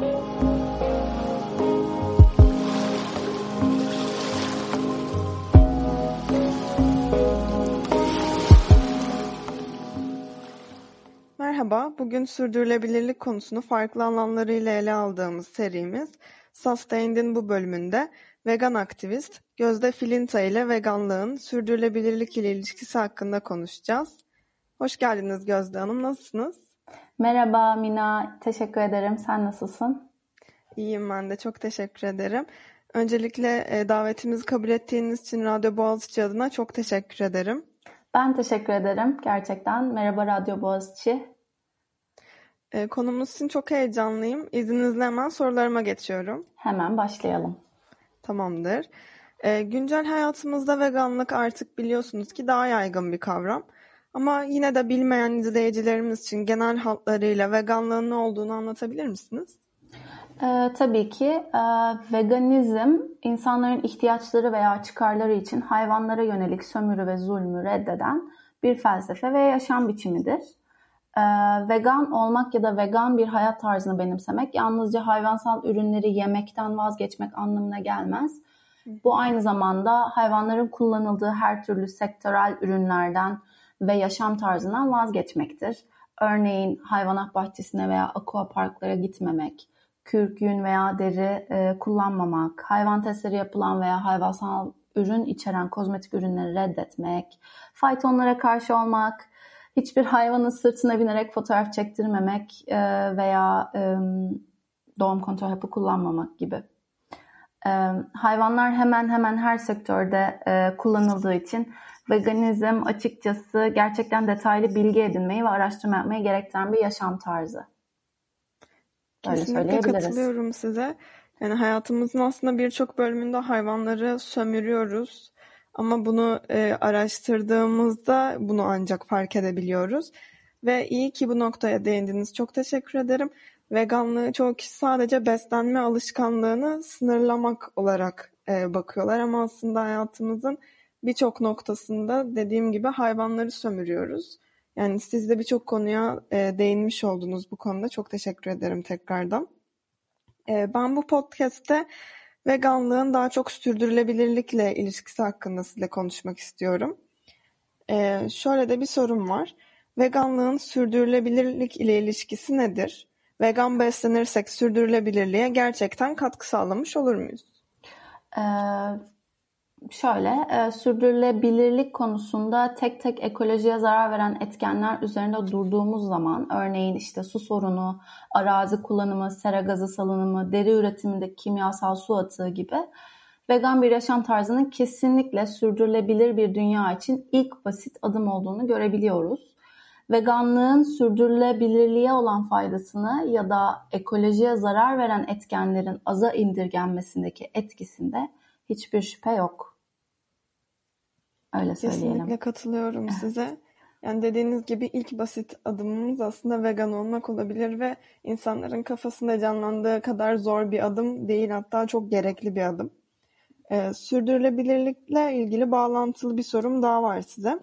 Merhaba, bugün sürdürülebilirlik konusunu farklı alanlarıyla ele aldığımız serimiz Sustained'in bu bölümünde vegan aktivist Gözde Filinta ile veganlığın sürdürülebilirlik ile ilişkisi hakkında konuşacağız. Hoş geldiniz Gözde Hanım, nasılsınız? Merhaba Mina, teşekkür ederim. Sen nasılsın? İyiyim ben de, çok teşekkür ederim. Öncelikle e, davetimizi kabul ettiğiniz için Radyo Boğaziçi adına çok teşekkür ederim. Ben teşekkür ederim gerçekten. Merhaba Radyo Boğaziçi. E, konumuz için çok heyecanlıyım. İzninizle hemen sorularıma geçiyorum. Hemen başlayalım. Tamamdır. E, güncel hayatımızda veganlık artık biliyorsunuz ki daha yaygın bir kavram. Ama yine de bilmeyen izleyicilerimiz için genel hatlarıyla veganlığın ne olduğunu anlatabilir misiniz? Ee, tabii ki e, veganizm insanların ihtiyaçları veya çıkarları için hayvanlara yönelik sömürü ve zulmü reddeden bir felsefe ve yaşam biçimidir. Ee, vegan olmak ya da vegan bir hayat tarzını benimsemek yalnızca hayvansal ürünleri yemekten vazgeçmek anlamına gelmez. Bu aynı zamanda hayvanların kullanıldığı her türlü sektörel ürünlerden ve yaşam tarzından vazgeçmektir. Örneğin hayvanat bahçesine veya aqua parklara gitmemek, kürk, yün veya deri e, kullanmamak, hayvan testleri yapılan veya hayvansal ürün içeren kozmetik ürünleri reddetmek, faytonlara karşı olmak, hiçbir hayvanın sırtına binerek fotoğraf çektirmemek e, veya e, doğum kontrol hapı kullanmamak gibi. E, hayvanlar hemen hemen her sektörde e, kullanıldığı için veganizm açıkçası gerçekten detaylı bilgi edinmeyi ve araştırma yapmayı gerektiren bir yaşam tarzı. Böyle Kesinlikle katılıyorum size. Yani hayatımızın aslında birçok bölümünde hayvanları sömürüyoruz. Ama bunu e, araştırdığımızda bunu ancak fark edebiliyoruz. Ve iyi ki bu noktaya değindiniz. Çok teşekkür ederim. Veganlığı çoğu kişi sadece beslenme alışkanlığını sınırlamak olarak e, bakıyorlar. Ama aslında hayatımızın birçok noktasında dediğim gibi hayvanları sömürüyoruz. Yani siz de birçok konuya e, değinmiş oldunuz bu konuda. Çok teşekkür ederim tekrardan. E, ben bu podcast'te veganlığın daha çok sürdürülebilirlikle ilişkisi hakkında sizinle konuşmak istiyorum. E, şöyle de bir sorum var. Veganlığın sürdürülebilirlik ile ilişkisi nedir? Vegan beslenirsek sürdürülebilirliğe gerçekten katkı sağlamış olur muyuz? Ee, Şöyle, e, sürdürülebilirlik konusunda tek tek ekolojiye zarar veren etkenler üzerinde durduğumuz zaman, örneğin işte su sorunu, arazi kullanımı, sera gazı salınımı, deri üretimindeki kimyasal su atığı gibi vegan bir yaşam tarzının kesinlikle sürdürülebilir bir dünya için ilk basit adım olduğunu görebiliyoruz. Veganlığın sürdürülebilirliğe olan faydasını ya da ekolojiye zarar veren etkenlerin aza indirgenmesindeki etkisinde hiçbir şüphe yok. Öyle söyleyelim. Kesinlikle katılıyorum size. Yani dediğiniz gibi ilk basit adımımız aslında vegan olmak olabilir ve insanların kafasında canlandığı kadar zor bir adım değil hatta çok gerekli bir adım. Ee, sürdürülebilirlikle ilgili bağlantılı bir sorum daha var size.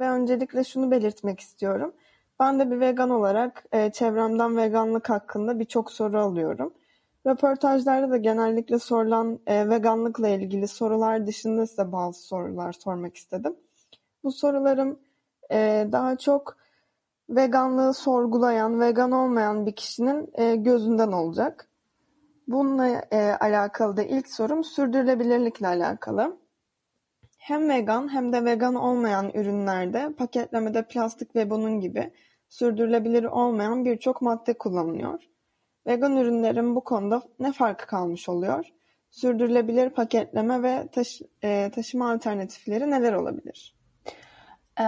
Ve öncelikle şunu belirtmek istiyorum. Ben de bir vegan olarak e, çevremden veganlık hakkında birçok soru alıyorum. Röportajlarda da genellikle sorulan e, veganlıkla ilgili sorular dışında size bazı sorular sormak istedim. Bu sorularım e, daha çok veganlığı sorgulayan, vegan olmayan bir kişinin e, gözünden olacak. Bununla e, alakalı da ilk sorum sürdürülebilirlikle alakalı. Hem vegan hem de vegan olmayan ürünlerde paketlemede plastik ve bunun gibi sürdürülebilir olmayan birçok madde kullanılıyor. Vegan ürünlerin bu konuda ne farkı kalmış oluyor? Sürdürülebilir paketleme ve taşı, e, taşıma alternatifleri neler olabilir? Ee,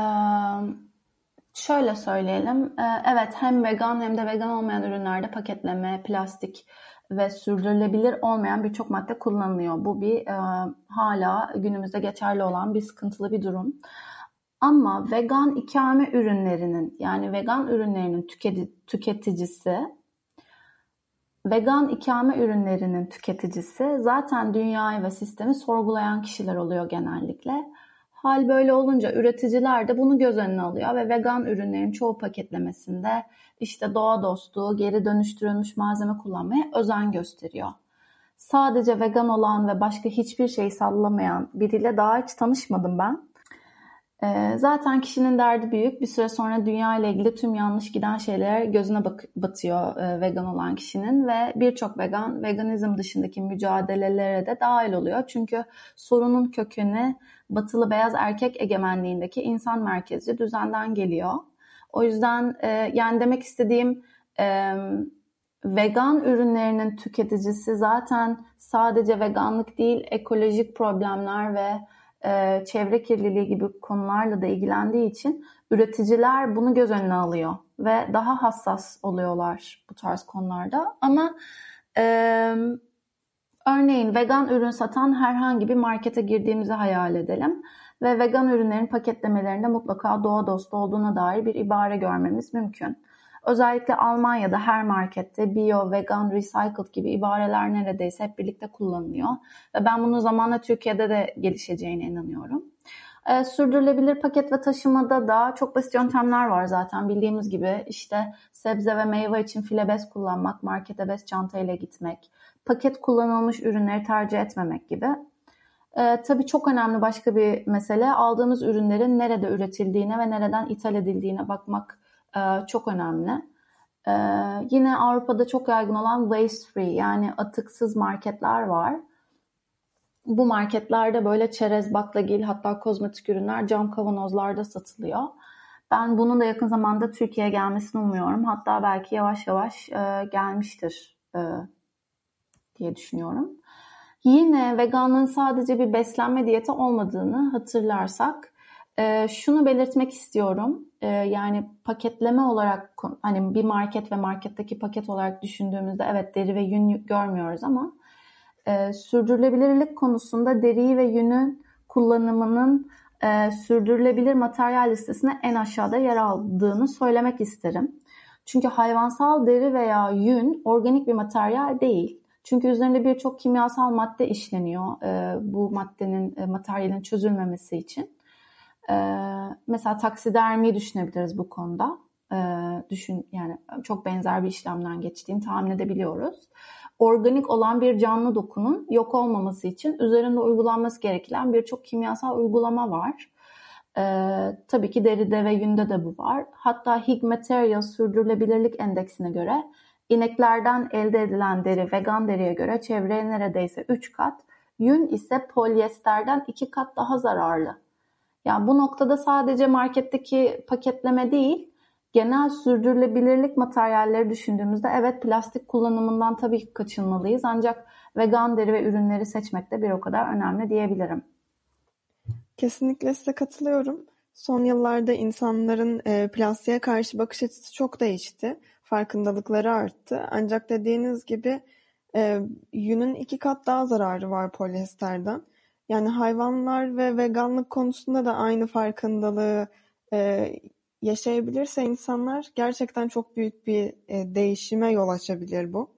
şöyle söyleyelim. Ee, evet hem vegan hem de vegan olmayan ürünlerde paketleme, plastik ve sürdürülebilir olmayan birçok madde kullanılıyor. Bu bir e, hala günümüzde geçerli olan bir sıkıntılı bir durum. Ama vegan ikame ürünlerinin yani vegan ürünlerinin tüketicisi Vegan ikame ürünlerinin tüketicisi zaten dünyayı ve sistemi sorgulayan kişiler oluyor genellikle. Hal böyle olunca üreticiler de bunu göz önüne alıyor ve vegan ürünlerin çoğu paketlemesinde işte doğa dostu, geri dönüştürülmüş malzeme kullanmaya özen gösteriyor. Sadece vegan olan ve başka hiçbir şey sallamayan biriyle daha hiç tanışmadım ben. Ee, zaten kişinin derdi büyük. Bir süre sonra dünya ile ilgili tüm yanlış giden şeyler gözüne bak batıyor e, vegan olan kişinin ve birçok vegan veganizm dışındaki mücadelelere de dahil oluyor. Çünkü sorunun kökeni batılı beyaz erkek egemenliğindeki insan merkezli düzenden geliyor. O yüzden e, yani demek istediğim e, vegan ürünlerinin tüketicisi zaten sadece veganlık değil ekolojik problemler ve e, çevre kirliliği gibi konularla da ilgilendiği için üreticiler bunu göz önüne alıyor ve daha hassas oluyorlar bu tarz konularda. Ama e, örneğin vegan ürün satan herhangi bir markete girdiğimizi hayal edelim ve vegan ürünlerin paketlemelerinde mutlaka doğa dostu olduğuna dair bir ibare görmemiz mümkün. Özellikle Almanya'da her markette bio, vegan, recycled gibi ibareler neredeyse hep birlikte kullanılıyor. Ve ben bunun zamanla Türkiye'de de gelişeceğine inanıyorum. E, sürdürülebilir paket ve taşımada da çok basit yöntemler var zaten bildiğimiz gibi. işte sebze ve meyve için file bez kullanmak, markete bez çantayla gitmek, paket kullanılmış ürünleri tercih etmemek gibi. E, tabii çok önemli başka bir mesele aldığımız ürünlerin nerede üretildiğine ve nereden ithal edildiğine bakmak çok önemli. E, yine Avrupa'da çok yaygın olan waste free yani atıksız marketler var. Bu marketlerde böyle çerez, baklagil hatta kozmetik ürünler cam kavanozlarda satılıyor. Ben bunun da yakın zamanda Türkiye'ye gelmesini umuyorum. Hatta belki yavaş yavaş e, gelmiştir e, diye düşünüyorum. Yine veganlığın sadece bir beslenme diyeti olmadığını hatırlarsak e, şunu belirtmek istiyorum. E, yani paketleme olarak hani bir market ve marketteki paket olarak düşündüğümüzde evet deri ve yün görmüyoruz ama e, sürdürülebilirlik konusunda deriyi ve yünün kullanımının e, sürdürülebilir materyal listesine en aşağıda yer aldığını söylemek isterim. Çünkü hayvansal deri veya yün organik bir materyal değil. Çünkü üzerinde birçok kimyasal madde işleniyor e, bu maddenin, e, materyalin çözülmemesi için. E, mesela taksidermi düşünebiliriz bu konuda. E, düşün yani çok benzer bir işlemden geçtiğini tahmin edebiliyoruz. Organik olan bir canlı dokunun yok olmaması için üzerinde uygulanması gereken birçok kimyasal uygulama var. Ee, tabii ki deride ve yünde de bu var. Hatta Hig Material Sürdürülebilirlik Endeksine göre ineklerden elde edilen deri vegan deriye göre çevreye neredeyse 3 kat, yün ise polyesterden 2 kat daha zararlı. Yani bu noktada sadece marketteki paketleme değil, genel sürdürülebilirlik materyalleri düşündüğümüzde evet plastik kullanımından tabii ki kaçınmalıyız ancak vegan deri ve ürünleri seçmek de bir o kadar önemli diyebilirim. Kesinlikle size katılıyorum. Son yıllarda insanların e, plastiğe karşı bakış açısı çok değişti. Farkındalıkları arttı. Ancak dediğiniz gibi e, yünün iki kat daha zararı var polyesterden. Yani hayvanlar ve veganlık konusunda da aynı farkındalığı e, yaşayabilirse insanlar gerçekten çok büyük bir e, değişime yol açabilir bu.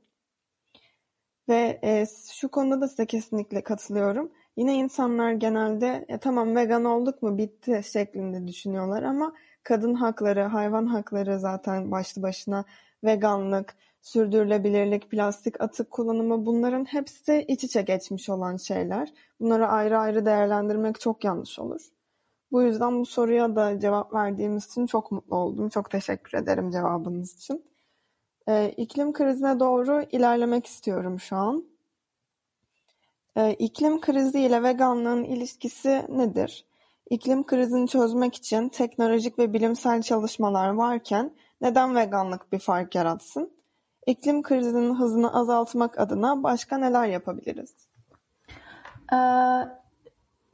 Ve e, şu konuda da size kesinlikle katılıyorum. Yine insanlar genelde ya tamam vegan olduk mu bitti şeklinde düşünüyorlar ama kadın hakları, hayvan hakları zaten başlı başına veganlık, sürdürülebilirlik, plastik atık kullanımı bunların hepsi iç içe geçmiş olan şeyler. Bunları ayrı ayrı değerlendirmek çok yanlış olur. Bu yüzden bu soruya da cevap verdiğimiz için çok mutlu oldum. Çok teşekkür ederim cevabınız için. Ee, iklim krizine doğru ilerlemek istiyorum şu an. Ee, iklim krizi ile veganlığın ilişkisi nedir? İklim krizini çözmek için teknolojik ve bilimsel çalışmalar varken neden veganlık bir fark yaratsın? İklim krizinin hızını azaltmak adına başka neler yapabiliriz? Ee,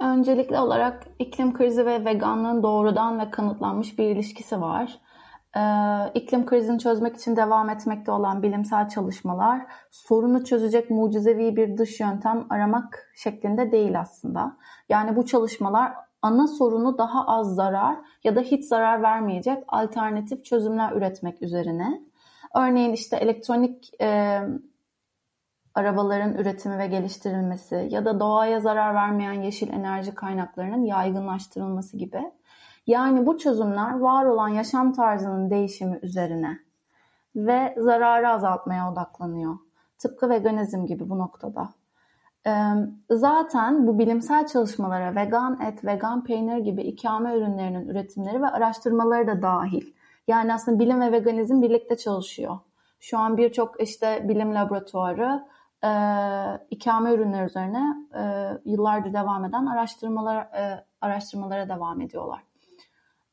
öncelikli olarak iklim krizi ve veganlığın doğrudan ve kanıtlanmış bir ilişkisi var. Ee, iklim krizini çözmek için devam etmekte olan bilimsel çalışmalar sorunu çözecek mucizevi bir dış yöntem aramak şeklinde değil aslında. Yani bu çalışmalar ana sorunu daha az zarar ya da hiç zarar vermeyecek alternatif çözümler üretmek üzerine. Örneğin işte elektronik e, arabaların üretimi ve geliştirilmesi ya da doğaya zarar vermeyen yeşil enerji kaynaklarının yaygınlaştırılması gibi. Yani bu çözümler var olan yaşam tarzının değişimi üzerine ve zararı azaltmaya odaklanıyor. Tıpkı veganizm gibi bu noktada. Zaten bu bilimsel çalışmalara vegan et, vegan peynir gibi ikame ürünlerinin üretimleri ve araştırmaları da dahil. Yani aslında bilim ve veganizm birlikte çalışıyor. Şu an birçok işte bilim laboratuvarı e, ikame ürünler üzerine e, yıllardır devam eden araştırmalar e, araştırmalara devam ediyorlar.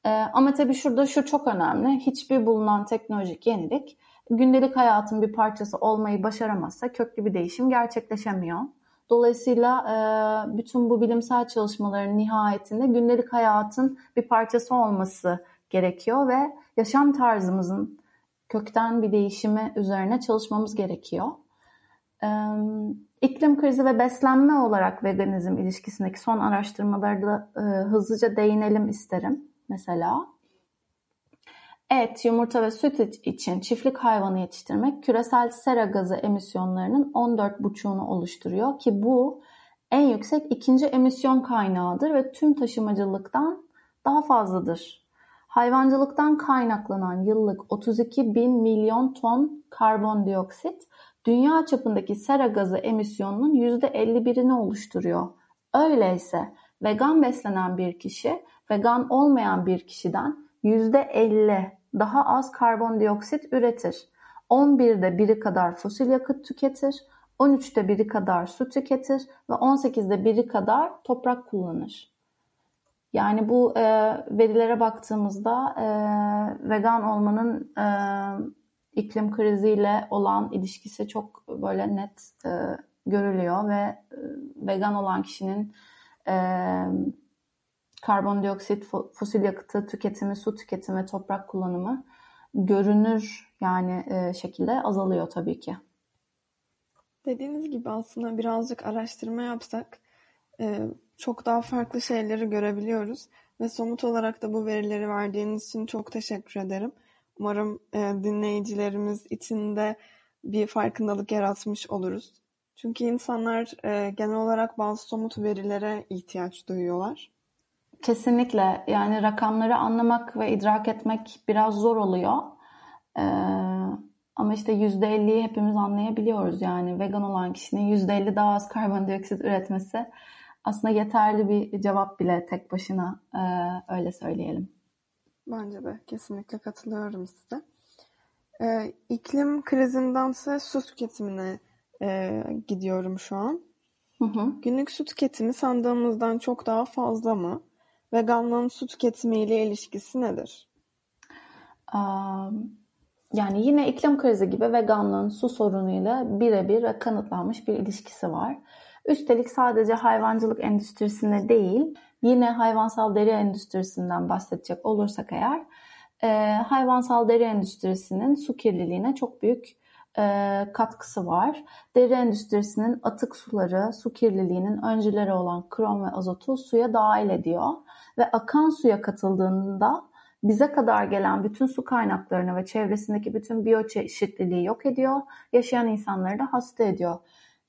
E, ama tabii şurada şu çok önemli. Hiçbir bulunan teknolojik yenilik gündelik hayatın bir parçası olmayı başaramazsa köklü bir değişim gerçekleşemiyor. Dolayısıyla e, bütün bu bilimsel çalışmaların nihayetinde gündelik hayatın bir parçası olması gerekiyor ve yaşam tarzımızın kökten bir değişimi üzerine çalışmamız gerekiyor. İklim krizi ve beslenme olarak veganizm ilişkisindeki son araştırmalarda e, hızlıca değinelim isterim mesela. Et, yumurta ve süt için çiftlik hayvanı yetiştirmek küresel sera gazı emisyonlarının 14,5'unu oluşturuyor ki bu en yüksek ikinci emisyon kaynağıdır ve tüm taşımacılıktan daha fazladır. Hayvancılıktan kaynaklanan yıllık 32 bin milyon ton karbondioksit dünya çapındaki sera gazı emisyonunun %51'ini oluşturuyor. Öyleyse vegan beslenen bir kişi vegan olmayan bir kişiden %50 daha az karbondioksit üretir. 11'de biri kadar fosil yakıt tüketir, 13'te biri kadar su tüketir ve 18'de biri kadar toprak kullanır. Yani bu e, verilere baktığımızda e, vegan olmanın e, iklim kriziyle olan ilişkisi çok böyle net e, görülüyor ve e, vegan olan kişinin e, karbondioksit, fosil yakıtı tüketimi, su tüketimi, toprak kullanımı görünür yani e, şekilde azalıyor tabii ki. Dediğiniz gibi aslında birazcık araştırma yapsak e, çok daha farklı şeyleri görebiliyoruz ve somut olarak da bu verileri verdiğiniz için çok teşekkür ederim. Umarım e, dinleyicilerimiz için de bir farkındalık yaratmış oluruz. Çünkü insanlar e, genel olarak bazı somut verilere ihtiyaç duyuyorlar. Kesinlikle yani rakamları anlamak ve idrak etmek biraz zor oluyor. Ee, ama işte %50'yi hepimiz anlayabiliyoruz yani vegan olan kişinin %50 daha az karbondioksit üretmesi aslında yeterli bir cevap bile tek başına e, öyle söyleyelim. Bence de kesinlikle katılıyorum size. Ee, iklim krizindense su tüketimine e, gidiyorum şu an. Hı hı. Günlük su tüketimi sandığımızdan çok daha fazla mı? Veganlığın su tüketimiyle ilişkisi nedir? Yani yine iklim krizi gibi veganlığın su sorunuyla birebir ve kanıtlanmış bir ilişkisi var. Üstelik sadece hayvancılık endüstrisine değil, yine hayvansal deri endüstrisinden bahsedecek olursak eğer, e, hayvansal deri endüstrisinin su kirliliğine çok büyük e, katkısı var. Deri endüstrisinin atık suları, su kirliliğinin öncüleri olan krom ve azotu suya dahil ediyor ve akan suya katıldığında bize kadar gelen bütün su kaynaklarını ve çevresindeki bütün biyoçeşitliliği yok ediyor. Yaşayan insanları da hasta ediyor.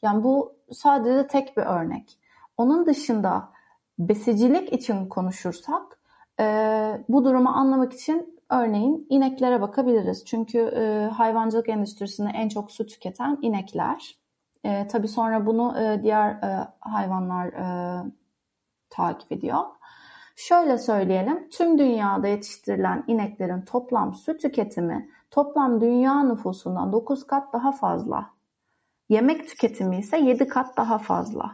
Yani bu sadece tek bir örnek. Onun dışında besicilik için konuşursak e, bu durumu anlamak için örneğin ineklere bakabiliriz. Çünkü e, hayvancılık endüstrisinde en çok su tüketen inekler. E, tabii sonra bunu e, diğer e, hayvanlar e, takip ediyor. Şöyle söyleyelim, tüm dünyada yetiştirilen ineklerin toplam su tüketimi toplam dünya nüfusundan 9 kat daha fazla. Yemek tüketimi ise 7 kat daha fazla.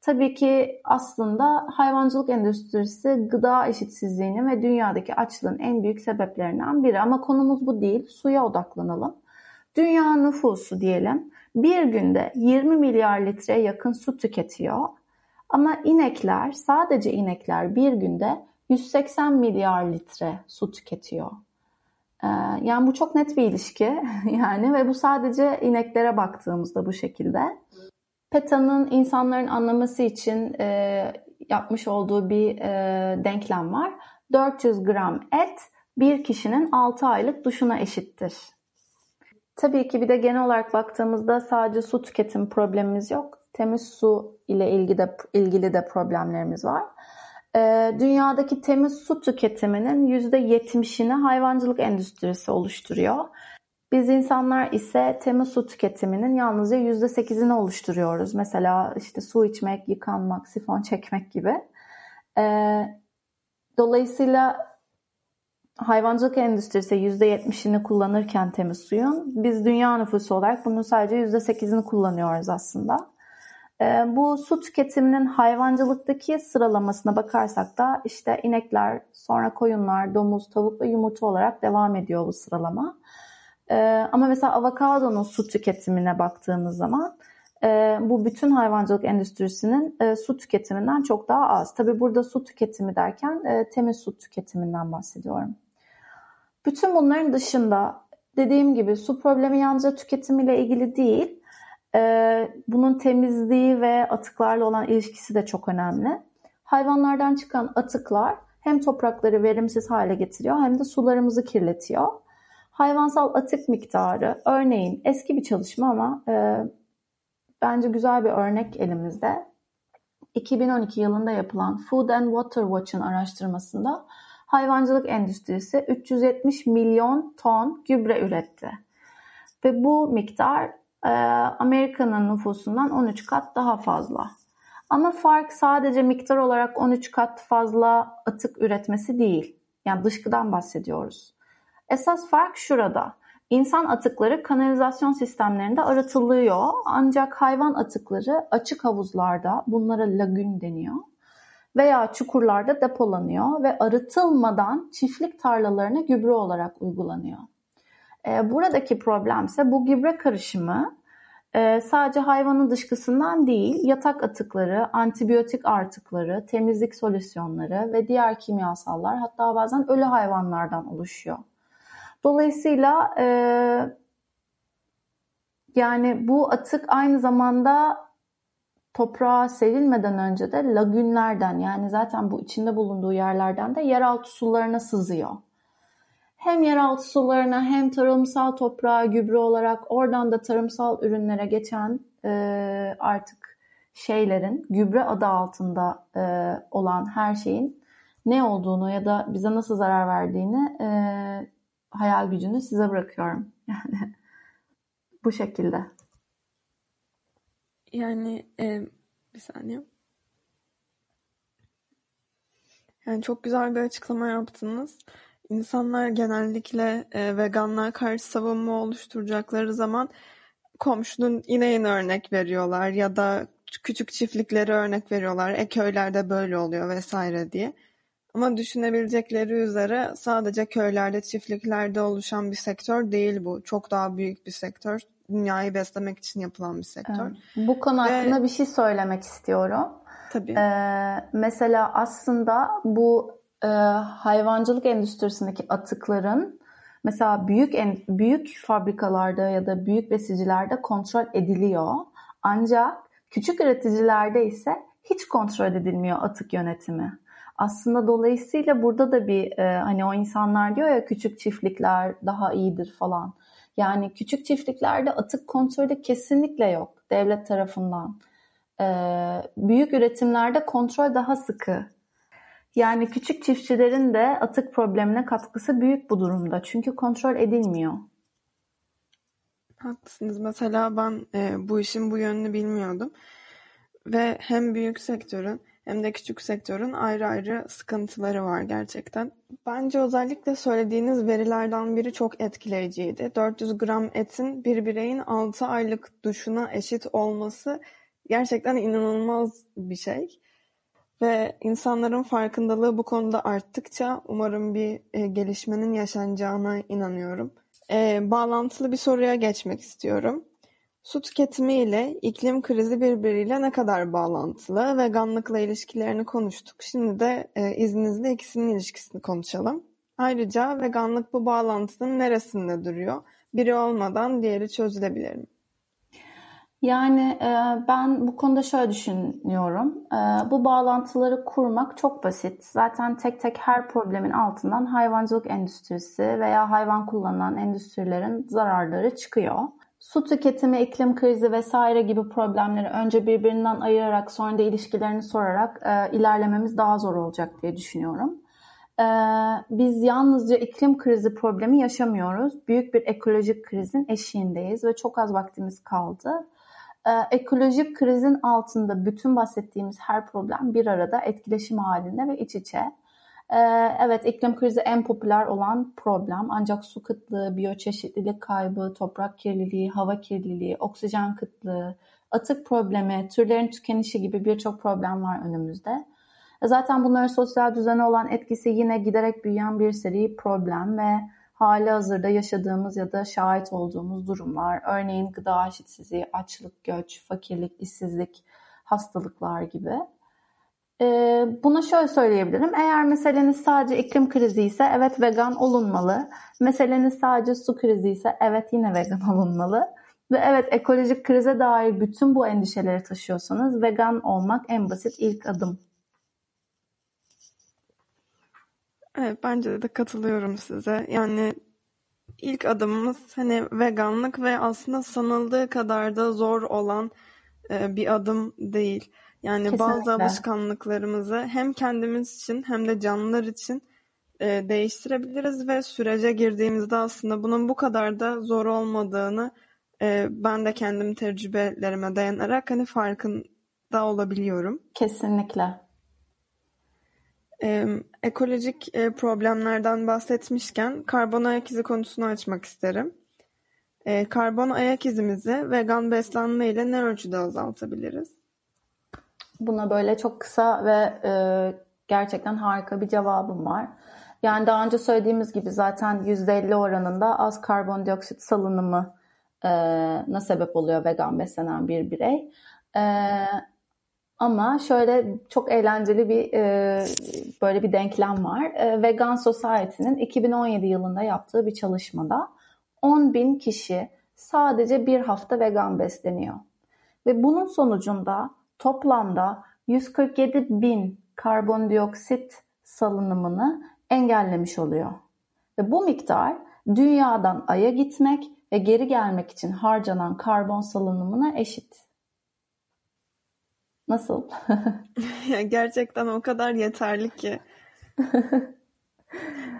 Tabii ki aslında hayvancılık endüstrisi gıda eşitsizliğinin ve dünyadaki açlığın en büyük sebeplerinden biri. Ama konumuz bu değil, suya odaklanalım. Dünya nüfusu diyelim bir günde 20 milyar litreye yakın su tüketiyor ama inekler, sadece inekler bir günde 180 milyar litre su tüketiyor. Ee, yani bu çok net bir ilişki yani ve bu sadece ineklere baktığımızda bu şekilde. PETA'nın insanların anlaması için e, yapmış olduğu bir e, denklem var. 400 gram et bir kişinin 6 aylık duşuna eşittir. Tabii ki bir de genel olarak baktığımızda sadece su tüketim problemimiz yok. Temiz su ile ilgili de, ilgili de problemlerimiz var. Ee, dünyadaki temiz su tüketiminin %70'ini hayvancılık endüstrisi oluşturuyor. Biz insanlar ise temiz su tüketiminin yalnızca %8'ini oluşturuyoruz. Mesela işte su içmek, yıkanmak, sifon çekmek gibi. Ee, dolayısıyla hayvancılık endüstrisi %70'ini kullanırken temiz suyun biz dünya nüfusu olarak bunun sadece %8'ini kullanıyoruz aslında. Ee, bu su tüketiminin hayvancılıktaki sıralamasına bakarsak da işte inekler, sonra koyunlar, domuz, tavuk ve yumurta olarak devam ediyor bu sıralama. Ee, ama mesela avokadonun su tüketimine baktığımız zaman e, bu bütün hayvancılık endüstrisinin e, su tüketiminden çok daha az. Tabi burada su tüketimi derken e, temiz su tüketiminden bahsediyorum. Bütün bunların dışında dediğim gibi su problemi yalnızca tüketimiyle ilgili değil, bunun temizliği ve atıklarla olan ilişkisi de çok önemli. Hayvanlardan çıkan atıklar hem toprakları verimsiz hale getiriyor hem de sularımızı kirletiyor. Hayvansal atık miktarı örneğin eski bir çalışma ama e, bence güzel bir örnek elimizde. 2012 yılında yapılan Food and Water Watch'ın araştırmasında hayvancılık endüstrisi 370 milyon ton gübre üretti. Ve bu miktar Amerika'nın nüfusundan 13 kat daha fazla. Ama fark sadece miktar olarak 13 kat fazla atık üretmesi değil. Yani dışkıdan bahsediyoruz. Esas fark şurada. İnsan atıkları kanalizasyon sistemlerinde arıtılıyor ancak hayvan atıkları açık havuzlarda bunlara lagün deniyor veya çukurlarda depolanıyor ve arıtılmadan çiftlik tarlalarına gübre olarak uygulanıyor. E, buradaki problem ise bu gübre karışımı e, sadece hayvanın dışkısından değil, yatak atıkları, antibiyotik artıkları, temizlik solüsyonları ve diğer kimyasallar hatta bazen ölü hayvanlardan oluşuyor. Dolayısıyla e, yani bu atık aynı zamanda toprağa serilmeden önce de lagünlerden yani zaten bu içinde bulunduğu yerlerden de yeraltı sularına sızıyor. Hem yeraltı sularına hem tarımsal toprağa gübre olarak oradan da tarımsal ürünlere geçen e, artık şeylerin gübre adı altında e, olan her şeyin ne olduğunu ya da bize nasıl zarar verdiğini e, hayal gücünü size bırakıyorum. Yani bu şekilde. Yani e, bir saniye. Yani çok güzel bir açıklama yaptınız. İnsanlar genellikle e, veganlar karşı savunma oluşturacakları zaman komşunun ineğine örnek veriyorlar ya da küçük çiftlikleri örnek veriyorlar. E köylerde böyle oluyor vesaire diye. Ama düşünebilecekleri üzere sadece köylerde, çiftliklerde oluşan bir sektör değil bu. Çok daha büyük bir sektör. Dünyayı beslemek için yapılan bir sektör. Evet. Bu konu Ve... hakkında bir şey söylemek istiyorum. Tabii. Ee, mesela aslında bu e, hayvancılık endüstrisindeki atıkların mesela büyük en, büyük fabrikalarda ya da büyük besicilerde kontrol ediliyor. Ancak küçük üreticilerde ise hiç kontrol edilmiyor atık yönetimi. Aslında dolayısıyla burada da bir e, hani o insanlar diyor ya küçük çiftlikler daha iyidir falan. Yani küçük çiftliklerde atık kontrolü kesinlikle yok devlet tarafından. E, büyük üretimlerde kontrol daha sıkı. Yani küçük çiftçilerin de atık problemine katkısı büyük bu durumda. Çünkü kontrol edilmiyor. Haklısınız. Mesela ben e, bu işin bu yönünü bilmiyordum. Ve hem büyük sektörün hem de küçük sektörün ayrı ayrı sıkıntıları var gerçekten. Bence özellikle söylediğiniz verilerden biri çok etkileyiciydi. 400 gram etin bir bireyin 6 aylık duşuna eşit olması gerçekten inanılmaz bir şey. Ve insanların farkındalığı bu konuda arttıkça umarım bir e, gelişmenin yaşanacağına inanıyorum. E, bağlantılı bir soruya geçmek istiyorum. Su tüketimi ile iklim krizi birbiriyle ne kadar bağlantılı? Veganlıkla ilişkilerini konuştuk. Şimdi de e, izninizle ikisinin ilişkisini konuşalım. Ayrıca veganlık bu bağlantının neresinde duruyor? Biri olmadan diğeri çözülebilir mi? Yani e, ben bu konuda şöyle düşünüyorum. E, bu bağlantıları kurmak çok basit. Zaten tek tek her problemin altından hayvancılık endüstrisi veya hayvan kullanılan endüstrilerin zararları çıkıyor. Su tüketimi, iklim krizi vesaire gibi problemleri önce birbirinden ayırarak sonra da ilişkilerini sorarak e, ilerlememiz daha zor olacak diye düşünüyorum. E, biz yalnızca iklim krizi problemi yaşamıyoruz. Büyük bir ekolojik krizin eşiğindeyiz ve çok az vaktimiz kaldı. E, ekolojik krizin altında bütün bahsettiğimiz her problem bir arada etkileşim halinde ve iç içe. Ee, evet iklim krizi en popüler olan problem ancak su kıtlığı, biyoçeşitlilik kaybı, toprak kirliliği, hava kirliliği, oksijen kıtlığı, atık problemi, türlerin tükenişi gibi birçok problem var önümüzde. Zaten bunların sosyal düzene olan etkisi yine giderek büyüyen bir seri problem ve hali hazırda yaşadığımız ya da şahit olduğumuz durumlar. Örneğin gıda eşitsizliği, açlık, göç, fakirlik, işsizlik, hastalıklar gibi. Ee, buna şöyle söyleyebilirim. Eğer meseleniz sadece iklim krizi ise evet vegan olunmalı. Meseleniz sadece su krizi ise evet yine vegan olunmalı. Ve evet ekolojik krize dair bütün bu endişeleri taşıyorsanız vegan olmak en basit ilk adım. Evet bence de katılıyorum size. Yani ilk adımımız hani veganlık ve aslında sanıldığı kadar da zor olan e, bir adım değil. Yani Kesinlikle. bazı alışkanlıklarımızı hem kendimiz için hem de canlılar için e, değiştirebiliriz ve sürece girdiğimizde aslında bunun bu kadar da zor olmadığını e, ben de kendim tecrübelerime dayanarak hani farkında olabiliyorum. Kesinlikle. E, ekolojik e, problemlerden bahsetmişken karbon ayak izi konusunu açmak isterim. E, karbon ayak izimizi vegan beslenme ile ne ölçüde azaltabiliriz? Buna böyle çok kısa ve e, gerçekten harika bir cevabım var. Yani daha önce söylediğimiz gibi zaten %50 oranında az karbondioksit salınımı e, sebep oluyor vegan beslenen bir birey. E, ama şöyle çok eğlenceli bir e, böyle bir denklem var. E, Vegan Society'nin 2017 yılında yaptığı bir çalışmada 10 bin kişi sadece bir hafta vegan besleniyor. Ve bunun sonucunda toplamda 147 bin karbondioksit salınımını engellemiş oluyor. Ve bu miktar dünyadan Ay'a gitmek ve geri gelmek için harcanan karbon salınımına eşit. Nasıl? gerçekten o kadar yeterli ki.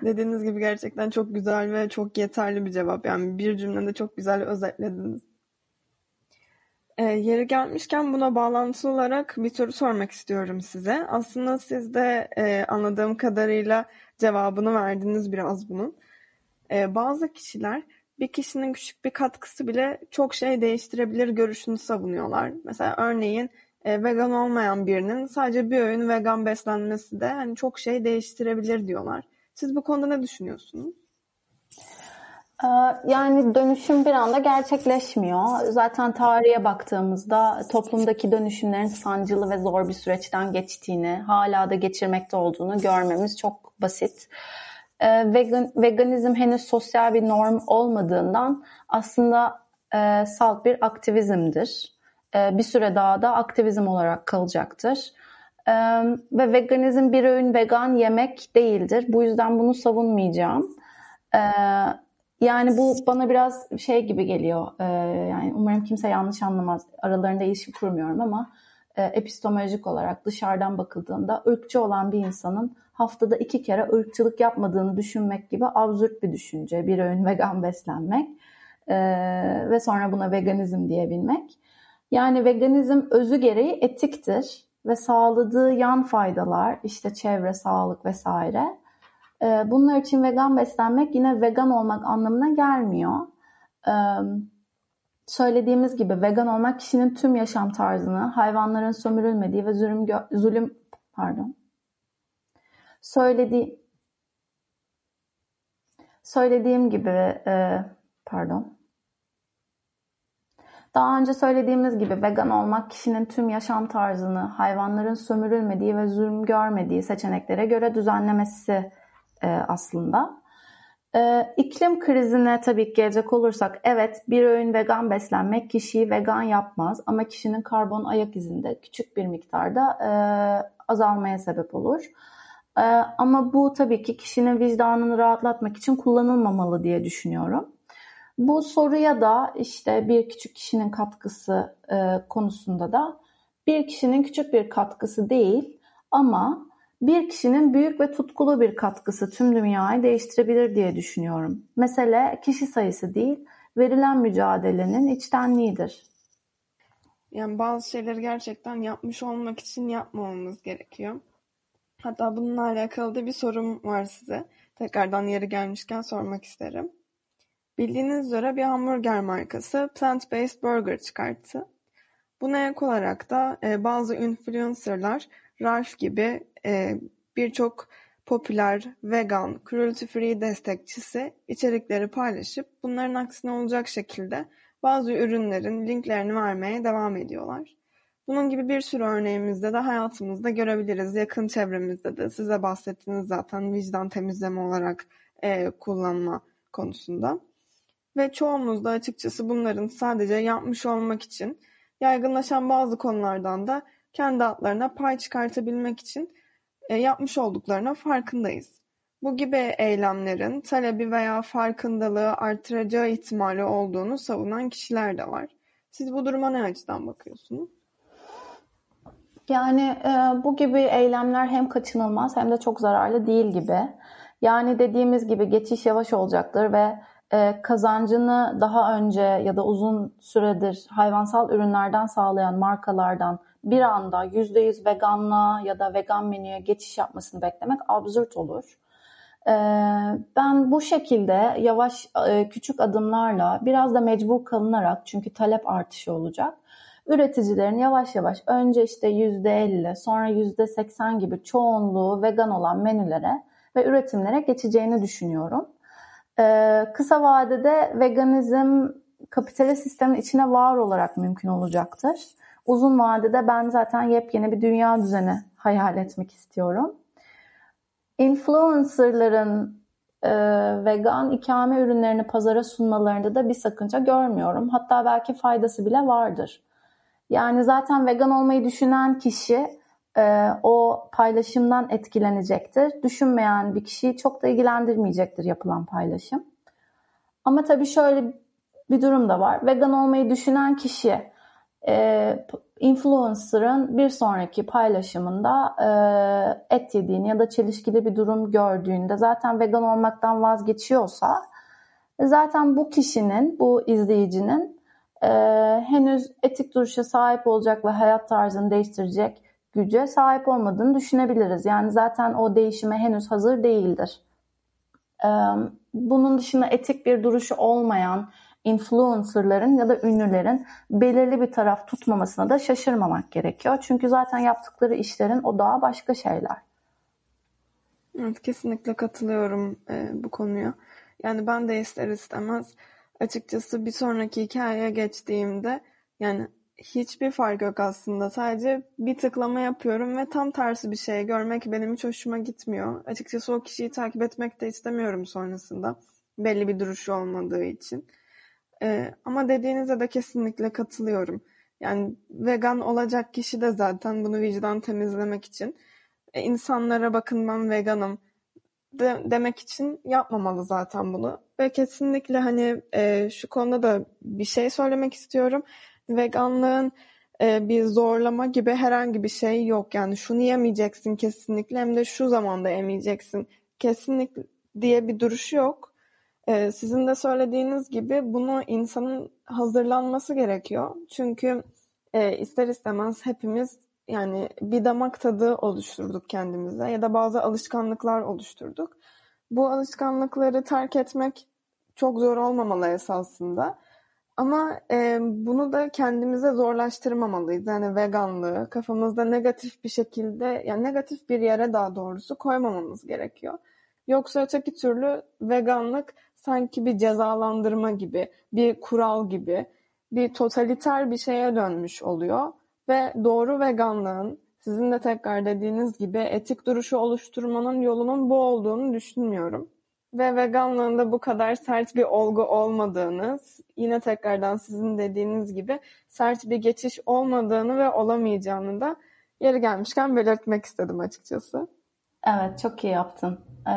Dediğiniz gibi gerçekten çok güzel ve çok yeterli bir cevap. Yani bir cümlede çok güzel özetlediniz. E, yeri gelmişken buna bağlantılı olarak bir soru sormak istiyorum size. Aslında siz de e, anladığım kadarıyla cevabını verdiniz biraz bunun. E, bazı kişiler bir kişinin küçük bir katkısı bile çok şey değiştirebilir görüşünü savunuyorlar. Mesela örneğin e, vegan olmayan birinin sadece bir öğün vegan beslenmesi de hani çok şey değiştirebilir diyorlar. Siz bu konuda ne düşünüyorsunuz? Ee, yani dönüşüm bir anda gerçekleşmiyor. Zaten tarihe baktığımızda toplumdaki dönüşümlerin sancılı ve zor bir süreçten geçtiğini, hala da geçirmekte olduğunu görmemiz çok basit. Ee, vegan, veganizm henüz sosyal bir norm olmadığından aslında e, salt bir aktivizmdir. E, bir süre daha da aktivizm olarak kalacaktır. E, ve veganizm bir öğün vegan yemek değildir. Bu yüzden bunu savunmayacağım. E, yani bu bana biraz şey gibi geliyor. Yani umarım kimse yanlış anlamaz. Aralarında ilişki kurmuyorum ama epistemolojik olarak dışarıdan bakıldığında ırkçı olan bir insanın haftada iki kere ırkçılık yapmadığını düşünmek gibi absürt bir düşünce. Bir öğün vegan beslenmek ve sonra buna veganizm diyebilmek. Yani veganizm özü gereği etiktir ve sağladığı yan faydalar işte çevre, sağlık vesaire ee, bunlar için vegan beslenmek yine vegan olmak anlamına gelmiyor. Ee, söylediğimiz gibi vegan olmak kişinin tüm yaşam tarzını hayvanların sömürülmediği ve zulüm, zulüm pardon söylediği söylediğim gibi e, pardon daha önce söylediğimiz gibi vegan olmak kişinin tüm yaşam tarzını hayvanların sömürülmediği ve zulüm görmediği seçeneklere göre düzenlemesi e, aslında. Ee, iklim krizine tabii gelecek olursak evet bir öğün vegan beslenmek kişiyi vegan yapmaz ama kişinin karbon ayak izinde küçük bir miktarda e, azalmaya sebep olur. E, ama bu tabii ki kişinin vicdanını rahatlatmak için kullanılmamalı diye düşünüyorum. Bu soruya da işte bir küçük kişinin katkısı e, konusunda da bir kişinin küçük bir katkısı değil ama bir kişinin büyük ve tutkulu bir katkısı tüm dünyayı değiştirebilir diye düşünüyorum. Mesele kişi sayısı değil, verilen mücadelenin içtenliğidir. Yani bazı şeyleri gerçekten yapmış olmak için yapmamamız gerekiyor. Hatta bununla alakalı da bir sorum var size. Tekrardan yeri gelmişken sormak isterim. Bildiğiniz üzere bir hamburger markası plant-based burger çıkarttı. Buna ek olarak da e, bazı influencerlar Ralph gibi e, birçok popüler, vegan, cruelty-free destekçisi içerikleri paylaşıp bunların aksine olacak şekilde bazı ürünlerin linklerini vermeye devam ediyorlar. Bunun gibi bir sürü örneğimizde de hayatımızda görebiliriz. Yakın çevremizde de size bahsettiğiniz zaten vicdan temizleme olarak e, kullanma konusunda. Ve çoğumuz da açıkçası bunların sadece yapmış olmak için yaygınlaşan bazı konulardan da kendi adlarına pay çıkartabilmek için e, yapmış olduklarına farkındayız. Bu gibi eylemlerin talebi veya farkındalığı artıracağı ihtimali olduğunu savunan kişiler de var. Siz bu duruma ne açıdan bakıyorsunuz? Yani e, bu gibi eylemler hem kaçınılmaz hem de çok zararlı değil gibi. Yani dediğimiz gibi geçiş yavaş olacaktır ve e, kazancını daha önce ya da uzun süredir hayvansal ürünlerden sağlayan markalardan bir anda %100 veganlığa ya da vegan menüye geçiş yapmasını beklemek absürt olur. E, ben bu şekilde yavaş e, küçük adımlarla biraz da mecbur kalınarak çünkü talep artışı olacak. Üreticilerin yavaş yavaş önce işte %50 sonra %80 gibi çoğunluğu vegan olan menülere ve üretimlere geçeceğini düşünüyorum. Ee, kısa vadede veganizm kapitalist sistemin içine var olarak mümkün olacaktır. Uzun vadede ben zaten yepyeni bir dünya düzeni hayal etmek istiyorum. Influencerların e, vegan ikame ürünlerini pazara sunmalarında da bir sakınca görmüyorum. Hatta belki faydası bile vardır. Yani zaten vegan olmayı düşünen kişi e, o paylaşımdan etkilenecektir. Düşünmeyen bir kişiyi çok da ilgilendirmeyecektir yapılan paylaşım. Ama tabii şöyle bir durum da var. Vegan olmayı düşünen kişi e, influencer'ın bir sonraki paylaşımında e, et yediğini ya da çelişkili bir durum gördüğünde zaten vegan olmaktan vazgeçiyorsa zaten bu kişinin, bu izleyicinin e, henüz etik duruşa sahip olacak ve hayat tarzını değiştirecek güce sahip olmadığını düşünebiliriz. Yani zaten o değişime henüz hazır değildir. Bunun dışında etik bir duruşu olmayan influencerların ya da ünlülerin belirli bir taraf tutmamasına da şaşırmamak gerekiyor. Çünkü zaten yaptıkları işlerin o daha başka şeyler. Evet kesinlikle katılıyorum e, bu konuya. Yani ben de ister istemez açıkçası bir sonraki hikayeye geçtiğimde yani hiçbir fark yok aslında. Sadece bir tıklama yapıyorum ve tam tersi bir şey görmek benim hiç hoşuma gitmiyor. Açıkçası o kişiyi takip etmek de istemiyorum sonrasında. Belli bir duruşu olmadığı için. Ee, ama dediğinize de kesinlikle katılıyorum. Yani vegan olacak kişi de zaten bunu vicdan temizlemek için e, insanlara bakın ben veganım de, demek için yapmamalı zaten bunu. Ve kesinlikle hani e, şu konuda da bir şey söylemek istiyorum veganlığın e, bir zorlama gibi herhangi bir şey yok. Yani şunu yemeyeceksin kesinlikle hem de şu zamanda yemeyeceksin kesinlikle diye bir duruşu yok. E, sizin de söylediğiniz gibi bunu insanın hazırlanması gerekiyor. Çünkü e, ister istemez hepimiz yani bir damak tadı oluşturduk kendimize ya da bazı alışkanlıklar oluşturduk. Bu alışkanlıkları terk etmek çok zor olmamalı esasında. Ama e, bunu da kendimize zorlaştırmamalıyız. Yani veganlığı kafamızda negatif bir şekilde, yani negatif bir yere daha doğrusu koymamamız gerekiyor. Yoksa öteki türlü veganlık sanki bir cezalandırma gibi, bir kural gibi, bir totaliter bir şeye dönmüş oluyor. Ve doğru veganlığın, sizin de tekrar dediğiniz gibi etik duruşu oluşturmanın yolunun bu olduğunu düşünmüyorum. Ve veganlığın da bu kadar sert bir olgu olmadığını, yine tekrardan sizin dediğiniz gibi sert bir geçiş olmadığını ve olamayacağını da yeri gelmişken belirtmek istedim açıkçası. Evet, çok iyi yaptın. Ee,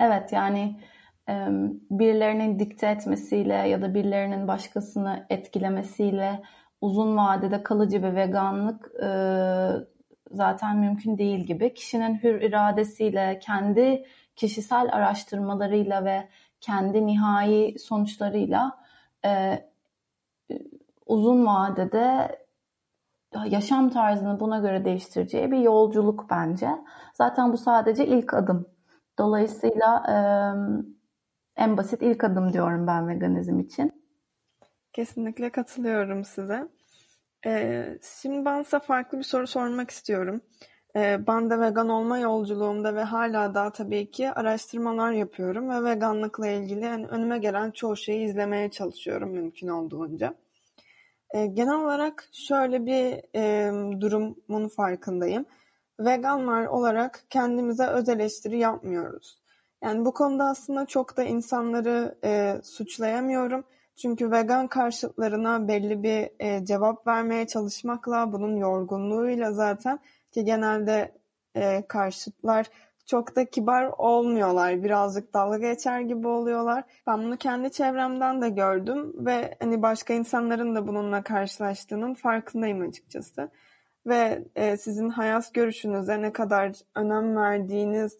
evet, yani birilerinin dikte etmesiyle ya da birilerinin başkasını etkilemesiyle uzun vadede kalıcı bir veganlık zaten mümkün değil gibi. Kişinin hür iradesiyle, kendi kişisel araştırmalarıyla ve kendi nihai sonuçlarıyla e, uzun vadede yaşam tarzını buna göre değiştireceği bir yolculuk bence. Zaten bu sadece ilk adım. Dolayısıyla e, en basit ilk adım diyorum ben veganizm için. Kesinlikle katılıyorum size. Ee, şimdi ben size farklı bir soru sormak istiyorum. Ee, ben de vegan olma yolculuğumda ve hala daha tabii ki araştırmalar yapıyorum ve veganlıkla ilgili yani önüme gelen çoğu şeyi izlemeye çalışıyorum mümkün olduğunca. Ee, genel olarak şöyle bir durumun farkındayım. Veganlar olarak kendimize öz eleştiri yapmıyoruz. Yani bu konuda aslında çok da insanları e, suçlayamıyorum. Çünkü vegan karşıtlarına belli bir e, cevap vermeye çalışmakla, bunun yorgunluğuyla zaten ki genelde e, karşıtlar çok da kibar olmuyorlar. Birazcık dalga geçer gibi oluyorlar. Ben bunu kendi çevremden de gördüm ve hani başka insanların da bununla karşılaştığının farkındayım açıkçası. Ve e, sizin hayat görüşünüze ne kadar önem verdiğiniz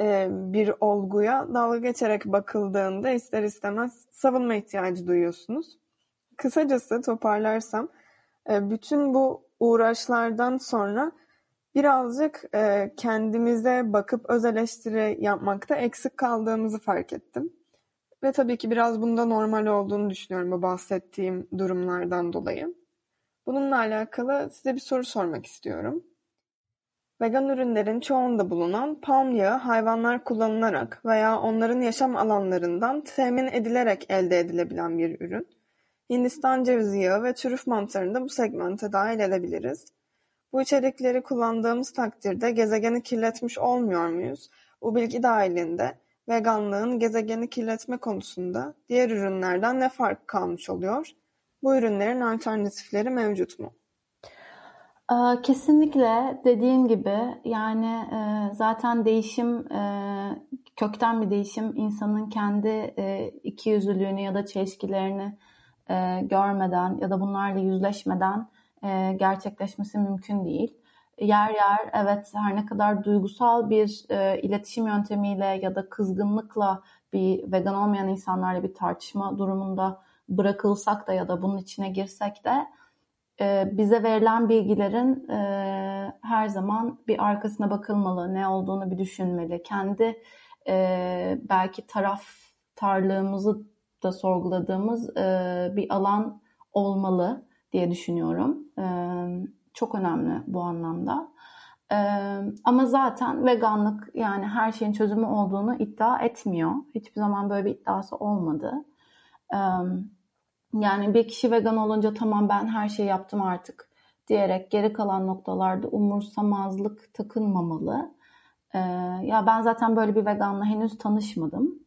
e, bir olguya dalga geçerek bakıldığında ister istemez savunma ihtiyacı duyuyorsunuz. Kısacası toparlarsam e, bütün bu uğraşlardan sonra birazcık e, kendimize bakıp öz eleştiri yapmakta eksik kaldığımızı fark ettim. Ve tabii ki biraz bunda normal olduğunu düşünüyorum bu bahsettiğim durumlardan dolayı. Bununla alakalı size bir soru sormak istiyorum. Vegan ürünlerin çoğunda bulunan palm yağı hayvanlar kullanılarak veya onların yaşam alanlarından temin edilerek elde edilebilen bir ürün. Hindistan cevizi yağı ve trüf mantarını da bu segmente dahil edebiliriz. Bu içerikleri kullandığımız takdirde gezegeni kirletmiş olmuyor muyuz? Bu bilgi dahilinde veganlığın gezegeni kirletme konusunda diğer ürünlerden ne fark kalmış oluyor? Bu ürünlerin alternatifleri mevcut mu? Kesinlikle dediğin gibi yani zaten değişim kökten bir değişim insanın kendi ikiyüzlülüğünü ya da çelişkilerini görmeden ya da bunlarla yüzleşmeden gerçekleşmesi mümkün değil. Yer yer evet her ne kadar duygusal bir iletişim yöntemiyle ya da kızgınlıkla bir vegan olmayan insanlarla bir tartışma durumunda bırakılsak da ya da bunun içine girsek de e, bize verilen bilgilerin e, her zaman bir arkasına bakılmalı, ne olduğunu bir düşünmeli. Kendi e, belki taraftarlığımızı da sorguladığımız e, bir alan olmalı diye düşünüyorum. Çok önemli bu anlamda. Ama zaten veganlık yani her şeyin çözümü olduğunu iddia etmiyor. Hiçbir zaman böyle bir iddiası olmadı. Yani bir kişi vegan olunca tamam ben her şeyi yaptım artık diyerek geri kalan noktalarda umursamazlık takınmamalı. Ya ben zaten böyle bir veganla henüz tanışmadım.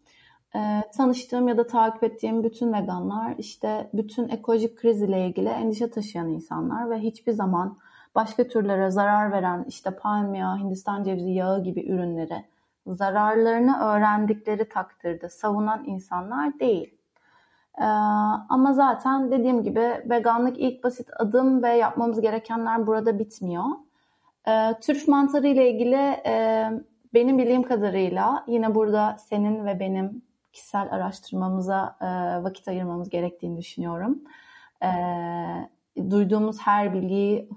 Ee, tanıştığım ya da takip ettiğim bütün veganlar işte bütün ekolojik kriz ile ilgili endişe taşıyan insanlar ve hiçbir zaman başka türlere zarar veren işte palm yağı, Hindistan cevizi yağı gibi ürünleri zararlarını öğrendikleri takdirde savunan insanlar değil. Ee, ama zaten dediğim gibi veganlık ilk basit adım ve yapmamız gerekenler burada bitmiyor. Ee, Türk mantarı ile ilgili e, benim bildiğim kadarıyla yine burada senin ve benim kişisel araştırmamıza e, vakit ayırmamız gerektiğini düşünüyorum. E, duyduğumuz her bilgiyi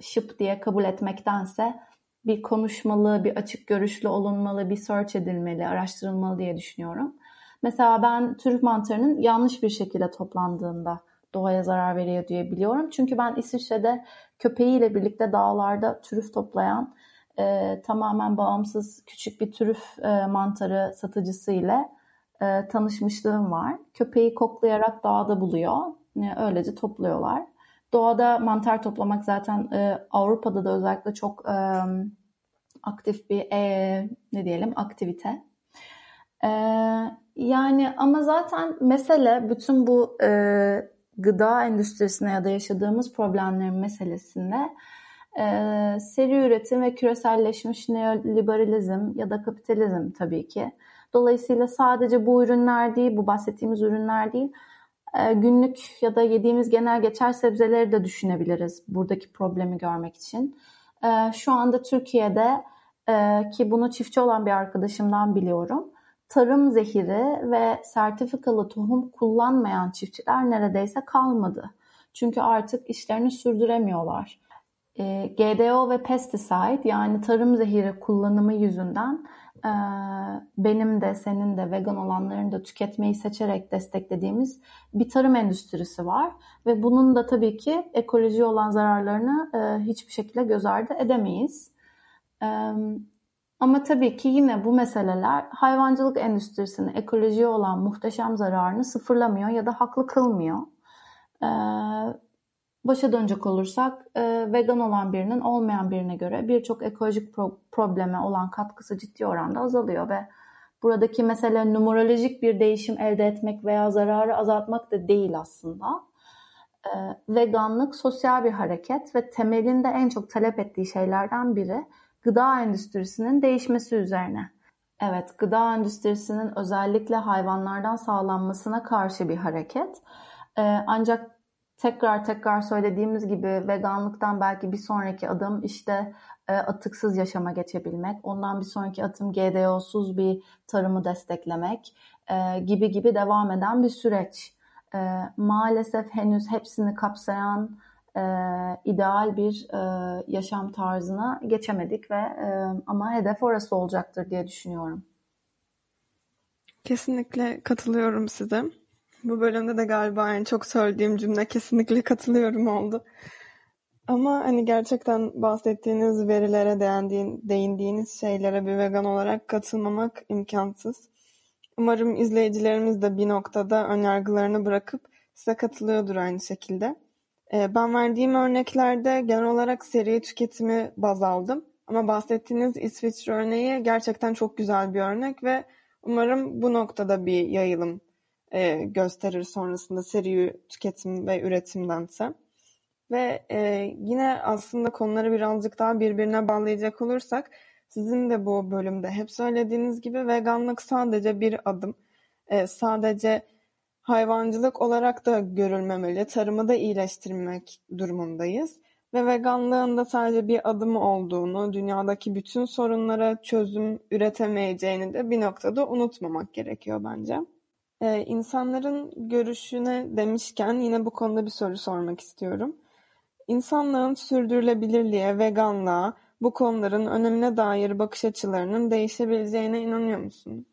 şıp diye kabul etmektense bir konuşmalı, bir açık görüşlü olunmalı, bir search edilmeli, araştırılmalı diye düşünüyorum. Mesela ben türüf mantarının yanlış bir şekilde toplandığında doğaya zarar veriyor diye biliyorum. Çünkü ben İsviçre'de köpeğiyle birlikte dağlarda türüf toplayan e, tamamen bağımsız küçük bir türüf e, mantarı satıcısı ile e, tanışmışlığım var. Köpeği koklayarak dağda buluyor. E, öylece topluyorlar. Doğada mantar toplamak zaten e, Avrupa'da da özellikle çok e, aktif bir e, ne diyelim aktivite. yani ama zaten mesele bütün bu e, gıda endüstrisine ya da yaşadığımız problemlerin meselesinde e, seri üretim ve küreselleşmiş neoliberalizm ya da kapitalizm tabii ki. Dolayısıyla sadece bu ürünler değil, bu bahsettiğimiz ürünler değil, e, günlük ya da yediğimiz genel geçer sebzeleri de düşünebiliriz buradaki problemi görmek için. E, şu anda Türkiye'de e, ki bunu çiftçi olan bir arkadaşımdan biliyorum tarım zehiri ve sertifikalı tohum kullanmayan çiftçiler neredeyse kalmadı. Çünkü artık işlerini sürdüremiyorlar. GDO ve pesticide yani tarım zehiri kullanımı yüzünden benim de senin de vegan olanların da tüketmeyi seçerek desteklediğimiz bir tarım endüstrisi var. Ve bunun da tabii ki ekoloji olan zararlarını hiçbir şekilde göz ardı edemeyiz. Ama tabii ki yine bu meseleler hayvancılık endüstrisinin ekolojiye olan muhteşem zararını sıfırlamıyor ya da haklı kılmıyor. Başa dönecek olursak e, vegan olan birinin olmayan birine göre birçok ekolojik pro- probleme olan katkısı ciddi oranda azalıyor ve buradaki mesele numerolojik bir değişim elde etmek veya zararı azaltmak da değil aslında. Ee, veganlık sosyal bir hareket ve temelinde en çok talep ettiği şeylerden biri gıda endüstrisinin değişmesi üzerine. Evet, gıda endüstrisinin özellikle hayvanlardan sağlanmasına karşı bir hareket. Ee, ancak tekrar tekrar söylediğimiz gibi veganlıktan belki bir sonraki adım işte e, atıksız yaşama geçebilmek, ondan bir sonraki adım GDO'suz bir tarımı desteklemek e, gibi gibi devam eden bir süreç. E, maalesef henüz hepsini kapsayan ideal bir yaşam tarzına geçemedik ve ama hedef orası olacaktır diye düşünüyorum. Kesinlikle katılıyorum size. Bu bölümde de galiba en çok söylediğim cümle kesinlikle katılıyorum oldu. Ama hani gerçekten bahsettiğiniz verilere değindiğin, değindiğiniz şeylere bir vegan olarak katılmamak imkansız. Umarım izleyicilerimiz de bir noktada önyargılarını bırakıp size katılıyordur aynı şekilde. Ee, ben verdiğim örneklerde genel olarak seri tüketimi baz aldım. Ama bahsettiğiniz İsviçre örneği gerçekten çok güzel bir örnek ve umarım bu noktada bir yayılım e, gösterir sonrasında seri tüketim ve üretimdense. Ve e, yine aslında konuları birazcık daha birbirine bağlayacak olursak sizin de bu bölümde hep söylediğiniz gibi veganlık sadece bir adım. E, sadece hayvancılık olarak da görülmemeli, tarımı da iyileştirmek durumundayız. Ve veganlığın da sadece bir adım olduğunu, dünyadaki bütün sorunlara çözüm üretemeyeceğini de bir noktada unutmamak gerekiyor bence. Ee, insanların görüşüne demişken yine bu konuda bir soru sormak istiyorum. İnsanlığın sürdürülebilirliğe, veganlığa, bu konuların önemine dair bakış açılarının değişebileceğine inanıyor musun?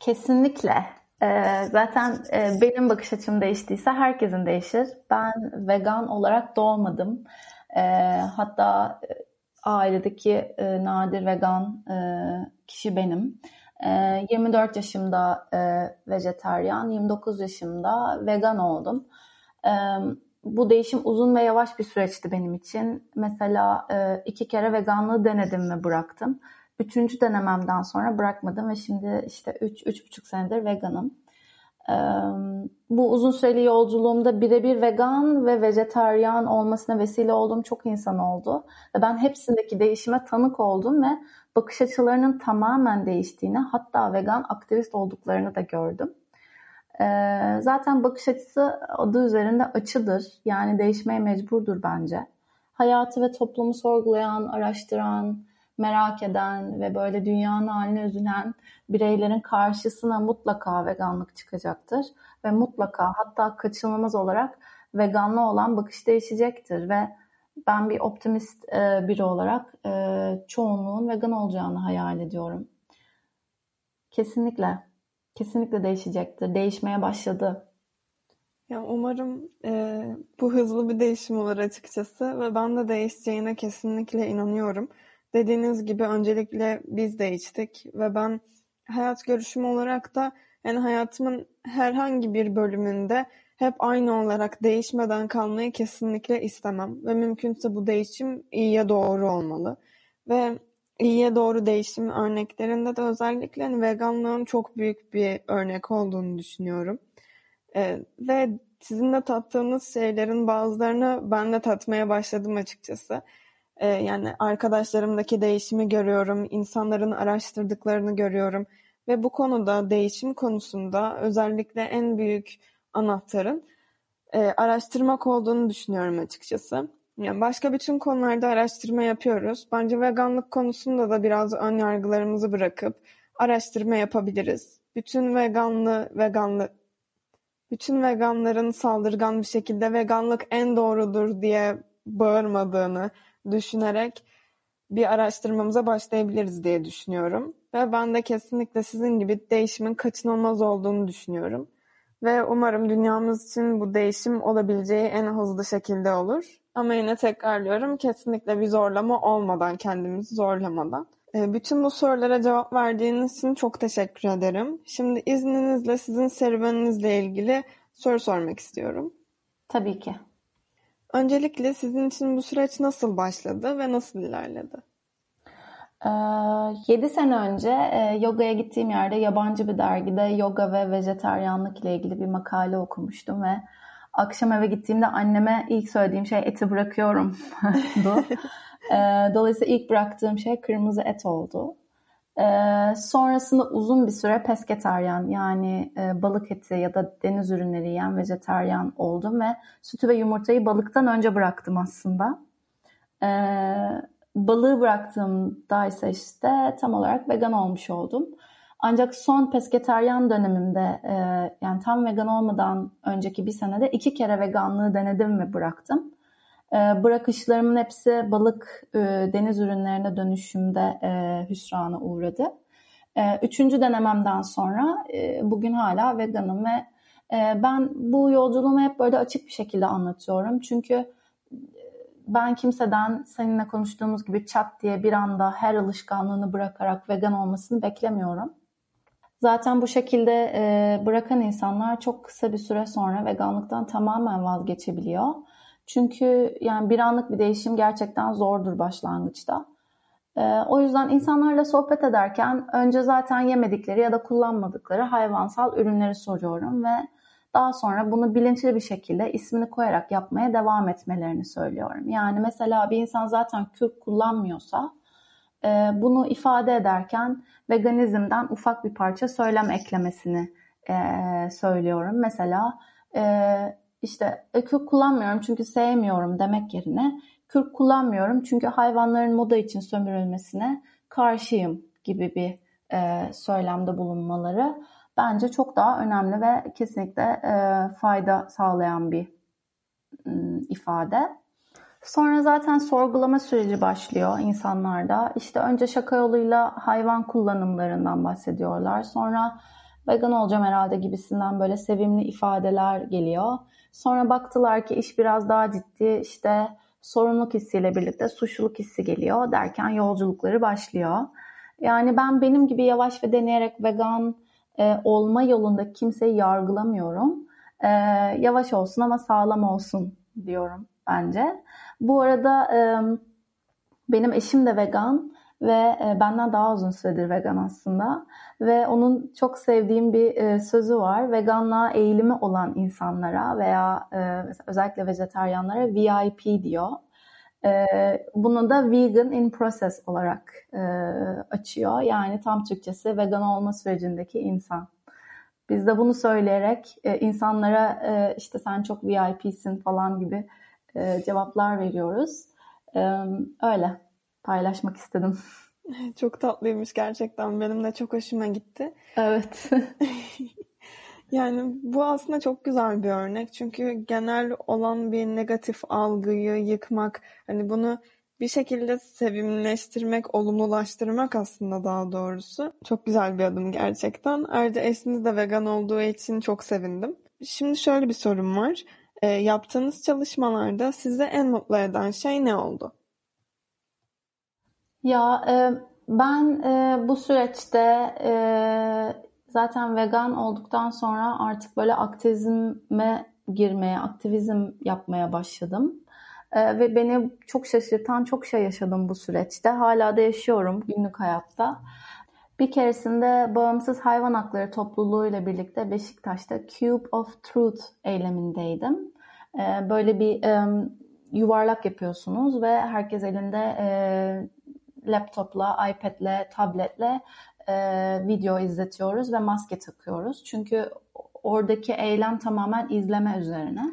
Kesinlikle. Ee, zaten e, benim bakış açım değiştiyse herkesin değişir. Ben vegan olarak doğmadım. Ee, hatta e, ailedeki e, nadir vegan kişi benim. 24 yaşımda vejetaryen, 29 yaşımda vegan oldum. Bu değişim uzun ve yavaş bir süreçti benim için. Mesela iki kere veganlığı denedim ve bıraktım. Üçüncü denememden sonra bırakmadım ve şimdi işte 3-3,5 senedir veganım. Bu uzun süreli yolculuğumda birebir vegan ve vejetaryen olmasına vesile olduğum çok insan oldu. Ve ben hepsindeki değişime tanık oldum ve bakış açılarının tamamen değiştiğini hatta vegan aktivist olduklarını da gördüm. Zaten bakış açısı adı üzerinde açıdır. Yani değişmeye mecburdur bence. Hayatı ve toplumu sorgulayan, araştıran, merak eden ve böyle dünyanın haline üzülen bireylerin karşısına mutlaka veganlık çıkacaktır. Ve mutlaka hatta kaçınılmaz olarak veganlı olan bakış değişecektir. Ve ben bir optimist e, biri olarak e, çoğunluğun vegan olacağını hayal ediyorum. Kesinlikle. Kesinlikle değişecektir. Değişmeye başladı. Ya umarım e, bu hızlı bir değişim olur açıkçası ve ben de değişeceğine kesinlikle inanıyorum. Dediğiniz gibi öncelikle biz de içtik ve ben hayat görüşüm olarak da yani hayatımın herhangi bir bölümünde hep aynı olarak değişmeden kalmayı kesinlikle istemem ve mümkünse bu değişim iyiye doğru olmalı. Ve iyiye doğru değişim örneklerinde de özellikle hani veganlığın çok büyük bir örnek olduğunu düşünüyorum. Ee, ve sizin de tattığınız şeylerin bazılarını ben de tatmaya başladım açıkçası. Ee, yani arkadaşlarımdaki değişimi görüyorum, insanların araştırdıklarını görüyorum ve bu konuda değişim konusunda özellikle en büyük anahtarın e, araştırmak olduğunu düşünüyorum açıkçası. Yani başka bütün konularda araştırma yapıyoruz. Bence veganlık konusunda da biraz ön yargılarımızı bırakıp araştırma yapabiliriz. Bütün veganlı veganlı bütün veganların saldırgan bir şekilde veganlık en doğrudur diye bağırmadığını düşünerek bir araştırmamıza başlayabiliriz diye düşünüyorum. Ve ben de kesinlikle sizin gibi değişimin kaçınılmaz olduğunu düşünüyorum. Ve umarım dünyamız için bu değişim olabileceği en hızlı şekilde olur. Ama yine tekrarlıyorum kesinlikle bir zorlama olmadan, kendimizi zorlamadan. Ee, bütün bu sorulara cevap verdiğiniz için çok teşekkür ederim. Şimdi izninizle sizin serüveninizle ilgili soru sormak istiyorum. Tabii ki. Öncelikle sizin için bu süreç nasıl başladı ve nasıl ilerledi? 7 ee, sene önce e, yogaya gittiğim yerde yabancı bir dergide yoga ve vejeteryanlık ile ilgili bir makale okumuştum ve akşam eve gittiğimde anneme ilk söylediğim şey eti bırakıyorum ee, Dolayısıyla ilk bıraktığım şey kırmızı et oldu. Ee, sonrasında uzun bir süre pesketeryan yani e, balık eti ya da deniz ürünleri yiyen vejeteryan oldum ve sütü ve yumurtayı balıktan önce bıraktım aslında. Ee, balığı bıraktığımda ise işte tam olarak vegan olmuş oldum. Ancak son pesketeryan dönemimde e, yani tam vegan olmadan önceki bir senede iki kere veganlığı denedim ve bıraktım. E, bırakışlarımın hepsi balık e, deniz ürünlerine dönüşümde e, hüsrana uğradı. E, üçüncü denememden sonra bugün hala veganım ve ben bu yolculuğumu hep böyle açık bir şekilde anlatıyorum. Çünkü ben kimseden seninle konuştuğumuz gibi çat diye bir anda her alışkanlığını bırakarak vegan olmasını beklemiyorum. Zaten bu şekilde bırakan insanlar çok kısa bir süre sonra veganlıktan tamamen vazgeçebiliyor. Çünkü yani bir anlık bir değişim gerçekten zordur başlangıçta. E, o yüzden insanlarla sohbet ederken önce zaten yemedikleri ya da kullanmadıkları hayvansal ürünleri soruyorum ve daha sonra bunu bilinçli bir şekilde ismini koyarak yapmaya devam etmelerini söylüyorum. Yani mesela bir insan zaten kürk kullanmıyorsa e, bunu ifade ederken veganizmden ufak bir parça söylem eklemesini e, söylüyorum. Mesela e, işte kürk kullanmıyorum çünkü sevmiyorum demek yerine kürk kullanmıyorum çünkü hayvanların moda için sömürülmesine karşıyım gibi bir söylemde bulunmaları bence çok daha önemli ve kesinlikle e, fayda sağlayan bir e, ifade. Sonra zaten sorgulama süreci başlıyor insanlarda. İşte önce şaka yoluyla hayvan kullanımlarından bahsediyorlar. Sonra vegan olacağım herhalde gibisinden böyle sevimli ifadeler geliyor. Sonra baktılar ki iş biraz daha ciddi işte sorumluluk hissiyle birlikte suçluluk hissi geliyor derken yolculukları başlıyor. Yani ben benim gibi yavaş ve deneyerek vegan e, olma yolunda kimseyi yargılamıyorum. E, yavaş olsun ama sağlam olsun diyorum bence. Bu arada e, benim eşim de vegan ve e, benden daha uzun süredir vegan aslında. Ve onun çok sevdiğim bir e, sözü var. Veganlığa eğilimi olan insanlara veya e, özellikle vejetaryenlere VIP diyor. Bunu da vegan in process olarak açıyor. Yani tam Türkçesi vegan olma sürecindeki insan. Biz de bunu söyleyerek insanlara işte sen çok VIP'sin falan gibi cevaplar veriyoruz. öyle paylaşmak istedim. Çok tatlıymış gerçekten. Benim de çok hoşuma gitti. Evet. Yani bu aslında çok güzel bir örnek. Çünkü genel olan bir negatif algıyı yıkmak, hani bunu bir şekilde sevimleştirmek, olumlulaştırmak aslında daha doğrusu. Çok güzel bir adım gerçekten. Ayrıca eşiniz de vegan olduğu için çok sevindim. Şimdi şöyle bir sorum var. E, yaptığınız çalışmalarda sizi en mutlu eden şey ne oldu? Ya e, ben e, bu süreçte e, zaten vegan olduktan sonra artık böyle aktivizme girmeye, aktivizm yapmaya başladım. Ve beni çok şaşırtan çok şey yaşadım bu süreçte. Hala da yaşıyorum günlük hayatta. Bir keresinde Bağımsız Hayvan Hakları Topluluğu ile birlikte Beşiktaş'ta Cube of Truth eylemindeydim. Böyle bir yuvarlak yapıyorsunuz ve herkes elinde laptopla, iPad'le, tabletle e, video izletiyoruz ve maske takıyoruz. Çünkü oradaki eylem tamamen izleme üzerine.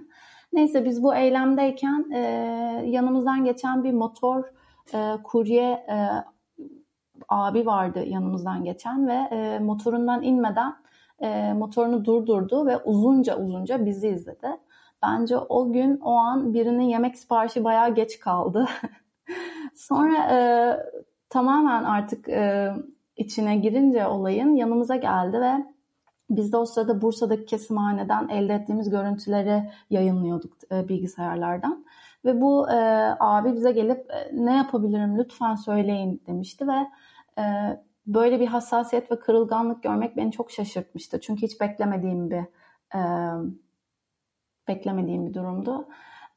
Neyse biz bu eylemdeyken e, yanımızdan geçen bir motor e, kurye e, abi vardı yanımızdan geçen ve e, motorundan inmeden e, motorunu durdurdu ve uzunca uzunca bizi izledi. Bence o gün o an birinin yemek siparişi bayağı geç kaldı. Sonra e, tamamen artık e, içine girince olayın yanımıza geldi ve biz de o sırada Bursa'daki kesimhaneden elde ettiğimiz görüntüleri yayınlıyorduk e, bilgisayarlardan. Ve bu e, abi bize gelip e, ne yapabilirim lütfen söyleyin demişti ve e, böyle bir hassasiyet ve kırılganlık görmek beni çok şaşırtmıştı. Çünkü hiç beklemediğim bir e, beklemediğim bir durumdu.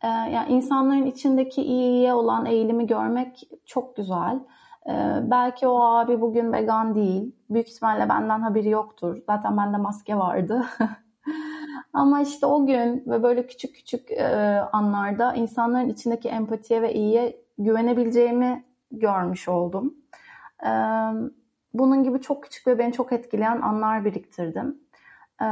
E, yani insanların içindeki iyiye olan eğilimi görmek çok güzel. Ee, belki o abi bugün vegan değil. Büyük ihtimalle benden haberi yoktur. Zaten bende maske vardı. Ama işte o gün ve böyle küçük küçük e, anlarda insanların içindeki empatiye ve iyiye güvenebileceğimi görmüş oldum. E, bunun gibi çok küçük ve beni çok etkileyen anlar biriktirdim. E,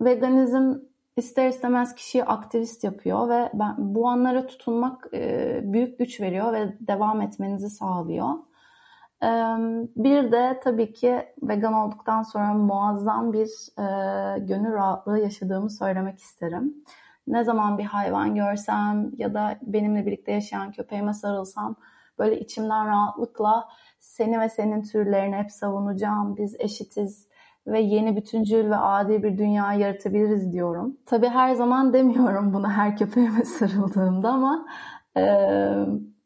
veganizm ister istemez kişiyi aktivist yapıyor ve ben bu anlara tutunmak e, büyük güç veriyor ve devam etmenizi sağlıyor. E, bir de tabii ki vegan olduktan sonra muazzam bir e, gönül rahatlığı yaşadığımı söylemek isterim. Ne zaman bir hayvan görsem ya da benimle birlikte yaşayan köpeğime sarılsam böyle içimden rahatlıkla seni ve senin türlerini hep savunacağım, biz eşitiz, ve yeni bütüncül ve adil bir dünya yaratabiliriz diyorum. Tabii her zaman demiyorum bunu her köpeğime sarıldığımda ama e,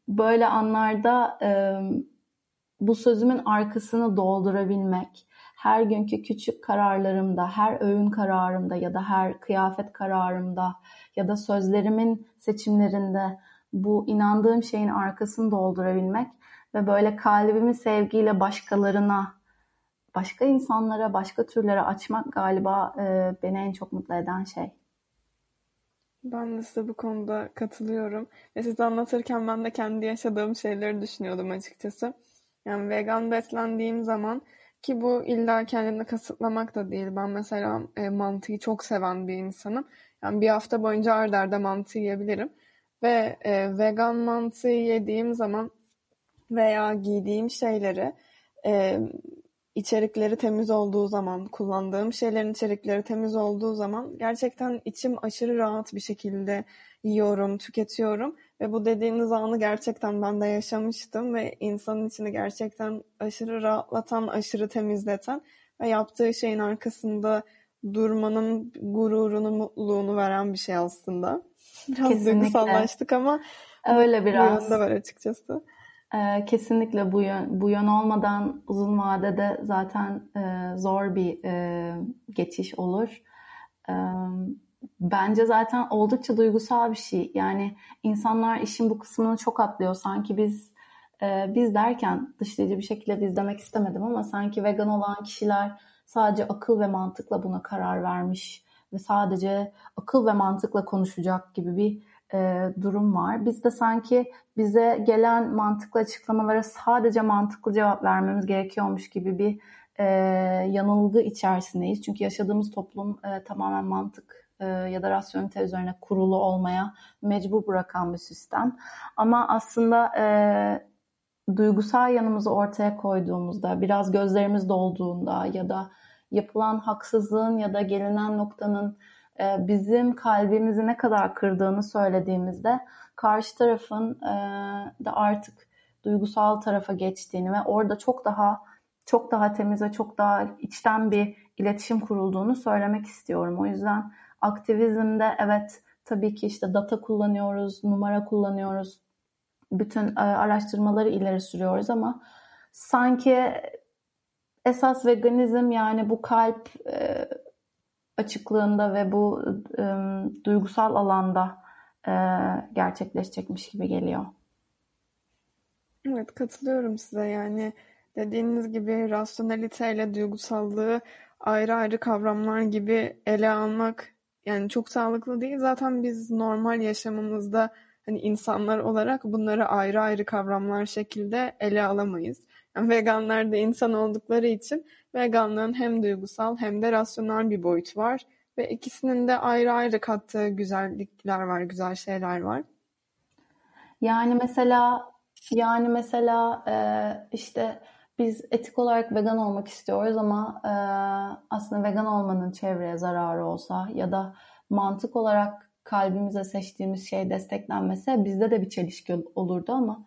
böyle anlarda e, bu sözümün arkasını doldurabilmek, her günkü küçük kararlarımda, her öğün kararımda ya da her kıyafet kararımda ya da sözlerimin seçimlerinde bu inandığım şeyin arkasını doldurabilmek ve böyle kalbimi sevgiyle başkalarına başka insanlara, başka türlere açmak galiba e, beni en çok mutlu eden şey. Ben de size bu konuda katılıyorum. Ve siz anlatırken ben de kendi yaşadığım şeyleri düşünüyordum açıkçası. Yani vegan beslendiğim zaman ki bu illa kendini kasıtlamak da değil. Ben mesela e, mantıyı çok seven bir insanım. Yani bir hafta boyunca ardarda arda mantı yiyebilirim. Ve e, vegan mantıyı yediğim zaman veya giydiğim şeyleri e, içerikleri temiz olduğu zaman, kullandığım şeylerin içerikleri temiz olduğu zaman gerçekten içim aşırı rahat bir şekilde yiyorum, tüketiyorum ve bu dediğiniz anı gerçekten ben de yaşamıştım ve insanın içini gerçekten aşırı rahatlatan, aşırı temizleten ve yaptığı şeyin arkasında durmanın gururunu, mutluluğunu veren bir şey aslında. Biraz Kesinlikle. duygusallaştık ama öyle biraz. Bir var açıkçası. Ee, kesinlikle bu yön, bu yön olmadan uzun vadede zaten e, zor bir e, geçiş olur. E, bence zaten oldukça duygusal bir şey. Yani insanlar işin bu kısmını çok atlıyor. Sanki biz e, biz derken dışlayıcı bir şekilde biz demek istemedim ama sanki vegan olan kişiler sadece akıl ve mantıkla buna karar vermiş ve sadece akıl ve mantıkla konuşacak gibi bir e, durum var. Biz de sanki bize gelen mantıklı açıklamalara sadece mantıklı cevap vermemiz gerekiyormuş gibi bir e, yanılgı içerisindeyiz. Çünkü yaşadığımız toplum e, tamamen mantık e, ya da rasyonite üzerine kurulu olmaya mecbur bırakan bir sistem. Ama aslında e, duygusal yanımızı ortaya koyduğumuzda, biraz gözlerimiz dolduğunda ya da yapılan haksızlığın ya da gelinen noktanın bizim kalbimizi ne kadar kırdığını söylediğimizde karşı tarafın e, da artık duygusal tarafa geçtiğini ve orada çok daha çok daha temiz ve çok daha içten bir iletişim kurulduğunu söylemek istiyorum. O yüzden aktivizmde evet tabii ki işte data kullanıyoruz, numara kullanıyoruz, bütün e, araştırmaları ileri sürüyoruz ama sanki esas veganizm yani bu kalp açıklığında ve bu e, duygusal alanda e, gerçekleşecekmiş gibi geliyor. Evet katılıyorum size yani dediğiniz gibi rasyoneliteyle duygusallığı ayrı ayrı kavramlar gibi ele almak yani çok sağlıklı değil. Zaten biz normal yaşamımızda hani insanlar olarak bunları ayrı ayrı kavramlar şekilde ele alamayız. Veganlar da insan oldukları için veganlığın hem duygusal hem de rasyonel bir boyut var. Ve ikisinin de ayrı ayrı kattığı güzellikler var, güzel şeyler var. Yani mesela yani mesela e, işte biz etik olarak vegan olmak istiyoruz ama e, aslında vegan olmanın çevreye zararı olsa ya da mantık olarak kalbimize seçtiğimiz şey desteklenmese bizde de bir çelişki olurdu ama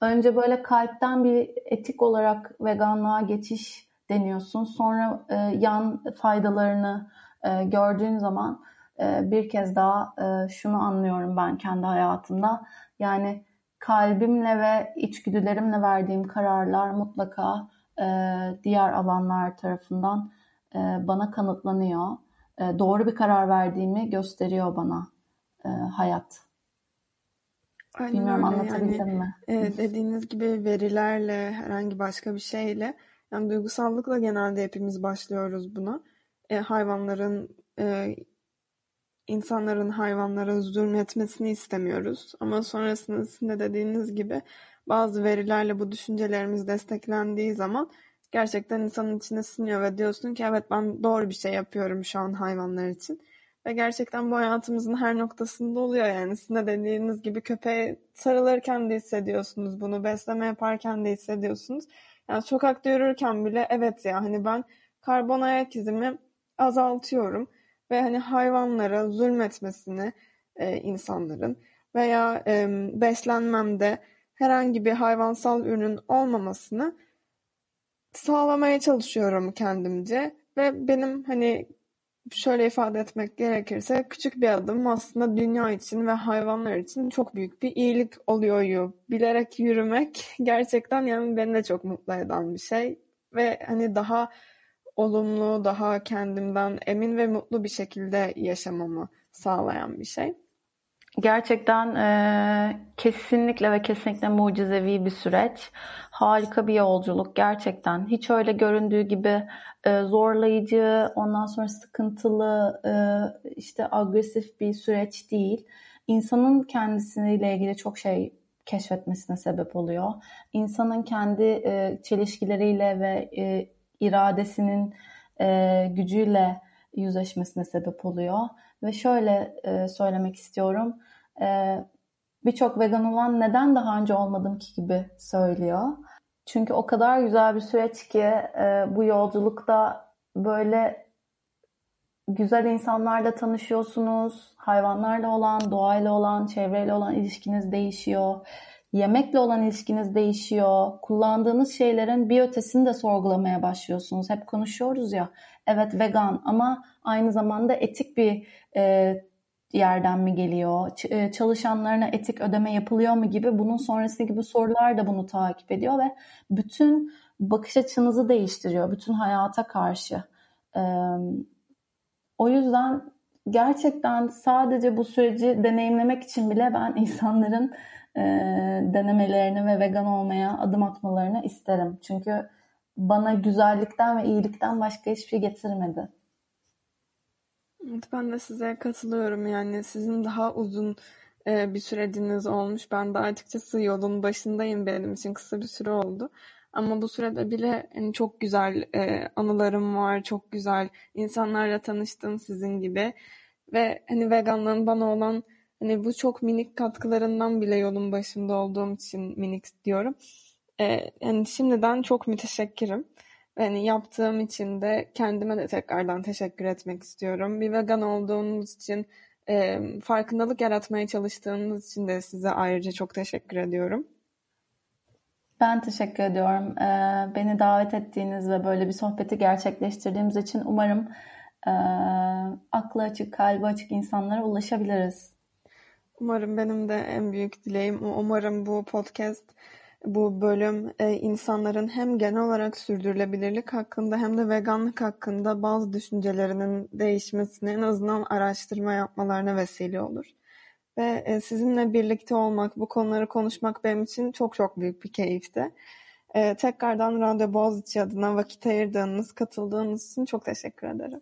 önce böyle kalpten bir etik olarak veganlığa geçiş deniyorsun. Sonra e, yan faydalarını e, gördüğün zaman e, bir kez daha e, şunu anlıyorum ben kendi hayatımda. Yani kalbimle ve içgüdülerimle verdiğim kararlar mutlaka e, diğer alanlar tarafından e, bana kanıtlanıyor. E, doğru bir karar verdiğimi gösteriyor bana e, hayat. Aynen Bilmiyorum öyle. anlatabildim yani, mi? E, dediğiniz gibi verilerle herhangi başka bir şeyle yani duygusallıkla genelde hepimiz başlıyoruz buna. E, hayvanların e, insanların hayvanlara zulmetmesini istemiyoruz. Ama sonrasında sizin de dediğiniz gibi bazı verilerle bu düşüncelerimiz desteklendiği zaman gerçekten insanın içine siniyor ve diyorsun ki evet ben doğru bir şey yapıyorum şu an hayvanlar için. Ve gerçekten bu hayatımızın her noktasında oluyor yani. Sizin de dediğiniz gibi köpeğe sarılırken de hissediyorsunuz bunu. Besleme yaparken de hissediyorsunuz. Yani sokakta yürürken bile evet ya hani ben karbon ayak izimi azaltıyorum ve hani hayvanlara zulmetmesini e, insanların veya e, beslenmemde herhangi bir hayvansal ürün olmamasını sağlamaya çalışıyorum kendimce ve benim hani şöyle ifade etmek gerekirse küçük bir adım aslında dünya için ve hayvanlar için çok büyük bir iyilik oluyor. Bilerek yürümek gerçekten yani beni de çok mutlu eden bir şey ve hani daha olumlu, daha kendimden emin ve mutlu bir şekilde yaşamamı sağlayan bir şey. Gerçekten e, kesinlikle ve kesinlikle mucizevi bir süreç. Harika bir yolculuk gerçekten. Hiç öyle göründüğü gibi e, zorlayıcı, ondan sonra sıkıntılı, e, işte agresif bir süreç değil. İnsanın kendisiyle ilgili çok şey keşfetmesine sebep oluyor. İnsanın kendi e, çelişkileriyle ve e, iradesinin e, gücüyle yüzleşmesine sebep oluyor. Ve şöyle e, söylemek istiyorum. E, Birçok vegan olan neden daha önce olmadım ki gibi söylüyor. Çünkü o kadar güzel bir süreç ki e, bu yolculukta böyle güzel insanlarla tanışıyorsunuz. Hayvanlarla olan, doğayla olan, çevreyle olan ilişkiniz değişiyor. Yemekle olan ilişkiniz değişiyor. Kullandığınız şeylerin bir ötesini de sorgulamaya başlıyorsunuz. Hep konuşuyoruz ya. Evet vegan ama aynı zamanda etik bir e, yerden mi geliyor? Ç- e, çalışanlarına etik ödeme yapılıyor mu gibi bunun sonrası gibi sorular da bunu takip ediyor ve bütün bakış açınızı değiştiriyor. Bütün hayata karşı. E, o yüzden gerçekten sadece bu süreci deneyimlemek için bile ben insanların e, denemelerini ve vegan olmaya adım atmalarını isterim. Çünkü bana güzellikten ve iyilikten başka hiçbir şey getirmedi. Ben de size katılıyorum. Yani sizin daha uzun e, bir süreciniz olmuş. Ben de açıkçası yolun başındayım benim için kısa bir süre oldu. Ama bu sürede bile hani çok güzel e, anılarım var, çok güzel insanlarla tanıştım sizin gibi. Ve hani veganlığın bana olan Hani bu çok minik katkılarından bile yolun başında olduğum için minik diyorum. Ee, yani şimdiden çok müteşekkirim. Yani yaptığım için de kendime de tekrardan teşekkür etmek istiyorum. Bir vegan olduğunuz için, e, farkındalık yaratmaya çalıştığınız için de size ayrıca çok teşekkür ediyorum. Ben teşekkür ediyorum. Ee, beni davet ettiğiniz ve böyle bir sohbeti gerçekleştirdiğimiz için umarım e, aklı açık, kalbi açık insanlara ulaşabiliriz. Umarım benim de en büyük dileğim umarım bu podcast bu bölüm e, insanların hem genel olarak sürdürülebilirlik hakkında hem de veganlık hakkında bazı düşüncelerinin değişmesine en azından araştırma yapmalarına vesile olur. Ve e, sizinle birlikte olmak, bu konuları konuşmak benim için çok çok büyük bir keyifti. E, tekrardan Radyo Boğaziçi adına vakit ayırdığınız, katıldığınız için çok teşekkür ederim.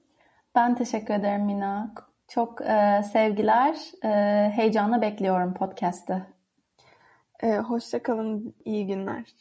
Ben teşekkür ederim Mina. Çok e, sevgiler. E, heyecanla bekliyorum podcast'ı. E, hoşça kalın, iyi günler.